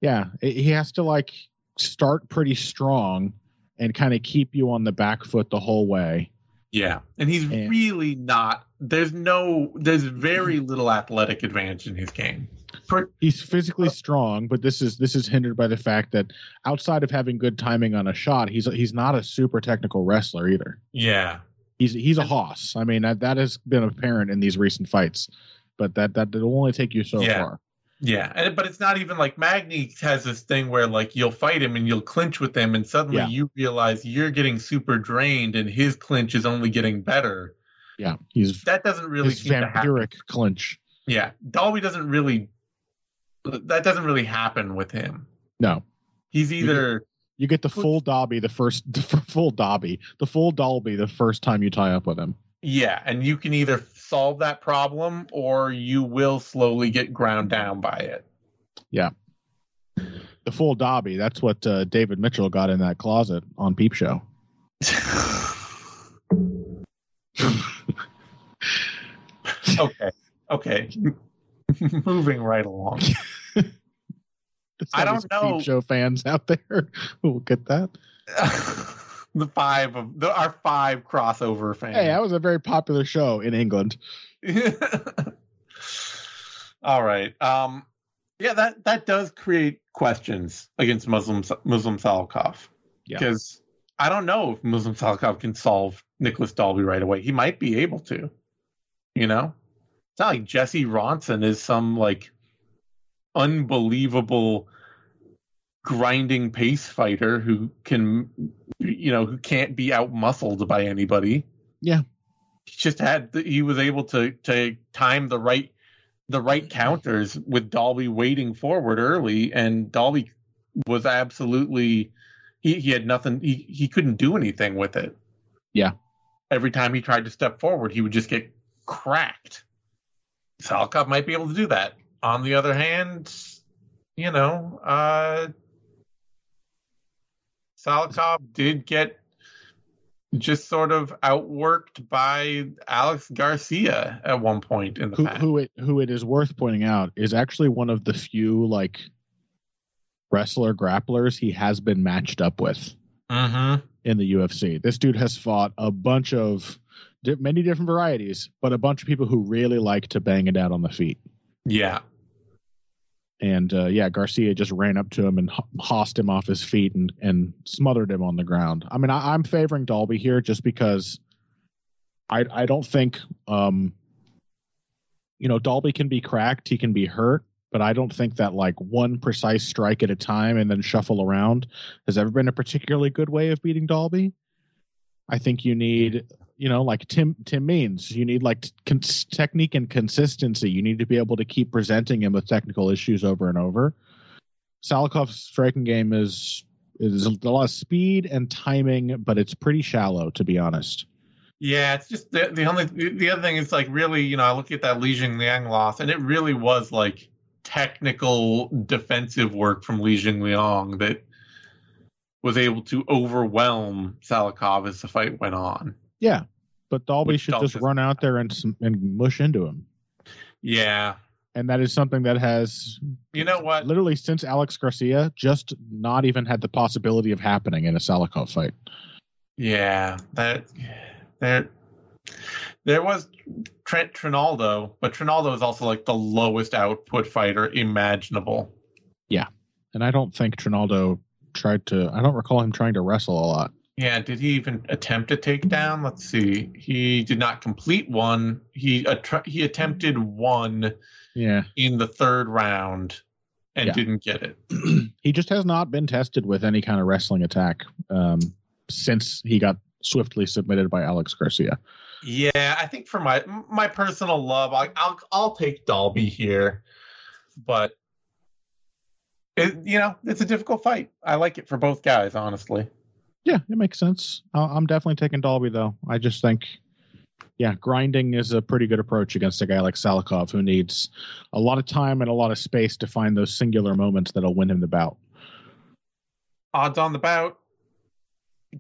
S3: yeah, he has to like start pretty strong and kind of keep you on the back foot the whole way.
S2: Yeah and he's
S3: And-
S2: really not there's no there's very mm-hmm. little athletic advantage in his game
S3: He's physically strong, but this is this is hindered by the fact that outside of having good timing on a shot, he's he's not a super technical wrestler either.
S2: yeah
S3: He's he's a hoss. I mean that, that has been apparent in these recent fights, but that that will only take you so
S2: Yeah.
S3: far.
S2: Yeah, and but it's not even like Magny has this thing where like you'll fight him and you'll clinch with him, and suddenly
S3: Yeah.
S2: you realize you're getting super drained, and his clinch is only getting better.
S3: Yeah, he's
S2: That doesn't really
S3: his
S2: seem to happen.
S3: vampiric clinch.
S2: Yeah, Dalby doesn't really. That doesn't really happen with him.
S3: No,
S2: He's either
S3: you get the full Dobby the first the full Dobby the full Dalby the first time you tie up with him.
S2: yeah, and you can either solve that problem or you will slowly get ground down by it. Yeah.
S3: The full Dobby. That's what uh, David Mitchell got in that closet on Peep Show.
S2: okay, okay, moving right along. I don't know.
S3: Peep Show fans out there who will get that.
S2: The five of the, our five crossover fans.
S3: Hey, that was a very popular show in England.
S2: All right. Um, yeah, that that does create questions against Muslim Muslim Salikhov.
S3: Yeah.
S2: Because I don't know if Muslim Salikhov can solve Nicolas Dalby right away. He might be able to. You know? It's not like Jesse Ronson is some like unbelievable grinding pace fighter who can you know who can't be out muscled by anybody
S3: Yeah.
S2: he just had the, he was able to to time the right the right counters with Dalby waiting forward early and Dalby was absolutely he, he had nothing he, he couldn't do anything with it
S3: Yeah.
S2: every time he tried to step forward he would just get cracked Salikhov might be able to do that on the other hand you know uh Salikhov did get just sort of outworked by Alex Garcia at one point in the
S3: Who
S2: past.
S3: who it who it is worth pointing out is actually one of the few like wrestler grapplers he has been matched up with
S2: Mm-hmm.
S3: in the UFC. This dude has fought a bunch of di- many different varieties, but a bunch of people who really like to bang it out on the feet.
S2: Yeah.
S3: And uh, yeah, Garcia just ran up to him and ho- hossed him off his feet and, and smothered him on the ground. I mean, I, I'm favoring Dalby here just because I I don't think um you know Dalby can be cracked, he can be hurt, but I don't think that like one precise strike at a time and then shuffle around has ever been a particularly good way of beating Dalby. I think you need you know like Tim Tim means you need like con- technique and consistency. You need to be able to keep presenting him with technical issues over and over. Salikhov's striking game is is a lot of speed and timing, but it's pretty shallow to be honest.
S2: Yeah, it's just the, the only the other thing is like really, you know, I look at that Li Jingliang loss, and it really was like technical defensive work from Li Jingliang that was able to overwhelm Salikhov as the fight went on.
S3: Yeah, but Dalby
S2: Which
S3: should
S2: Dalby
S3: just run out there and and mush into him,
S2: Yeah.
S3: and that is something that has
S2: You know what?
S3: literally since Alex Garcia just not even had the possibility of happening in a Salikhov fight.
S2: Yeah, that there there was Trent Trinaldo, but Trinaldo is also like the lowest output fighter imaginable.
S3: Yeah, and I don't think Trinaldo tried to. I don't recall him trying to wrestle a lot.
S2: Yeah, did he even attempt a takedown? Let's see. He did not complete one. He att- he attempted one
S3: Yeah,
S2: in the third round and
S3: Yeah.
S2: didn't get it.
S3: he just has not been tested with any kind of wrestling attack um, since he got swiftly submitted by Alex Garcia.
S2: Yeah, I think for my my personal love, I, I'll I'll take Dalby here, but it, you know it's a difficult fight. I like it for both guys, honestly.
S3: Yeah, it makes sense. I'm definitely taking Dalby though. I just think, yeah, grinding is a pretty good approach against a guy like Salikhov who needs a lot of time and a lot of space to find those singular moments that'll win him the bout.
S2: Odds on the bout.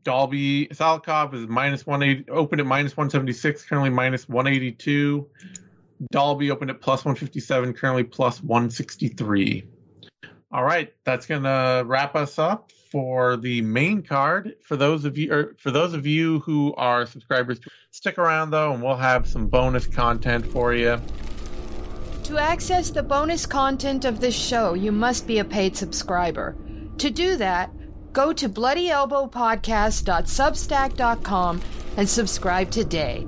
S2: Dalby Salikhov is minus 180, opened at minus 176, currently minus 182. Dalby opened at plus 157, currently plus 163. All right, that's gonna wrap us up for the main card. For those of you, or for those of you who are subscribers, stick around though, and we'll have some bonus content for you.
S4: To access the bonus content of this show, you must be a paid subscriber. To do that, go to bloodyelbowpodcast.substack.com and subscribe today.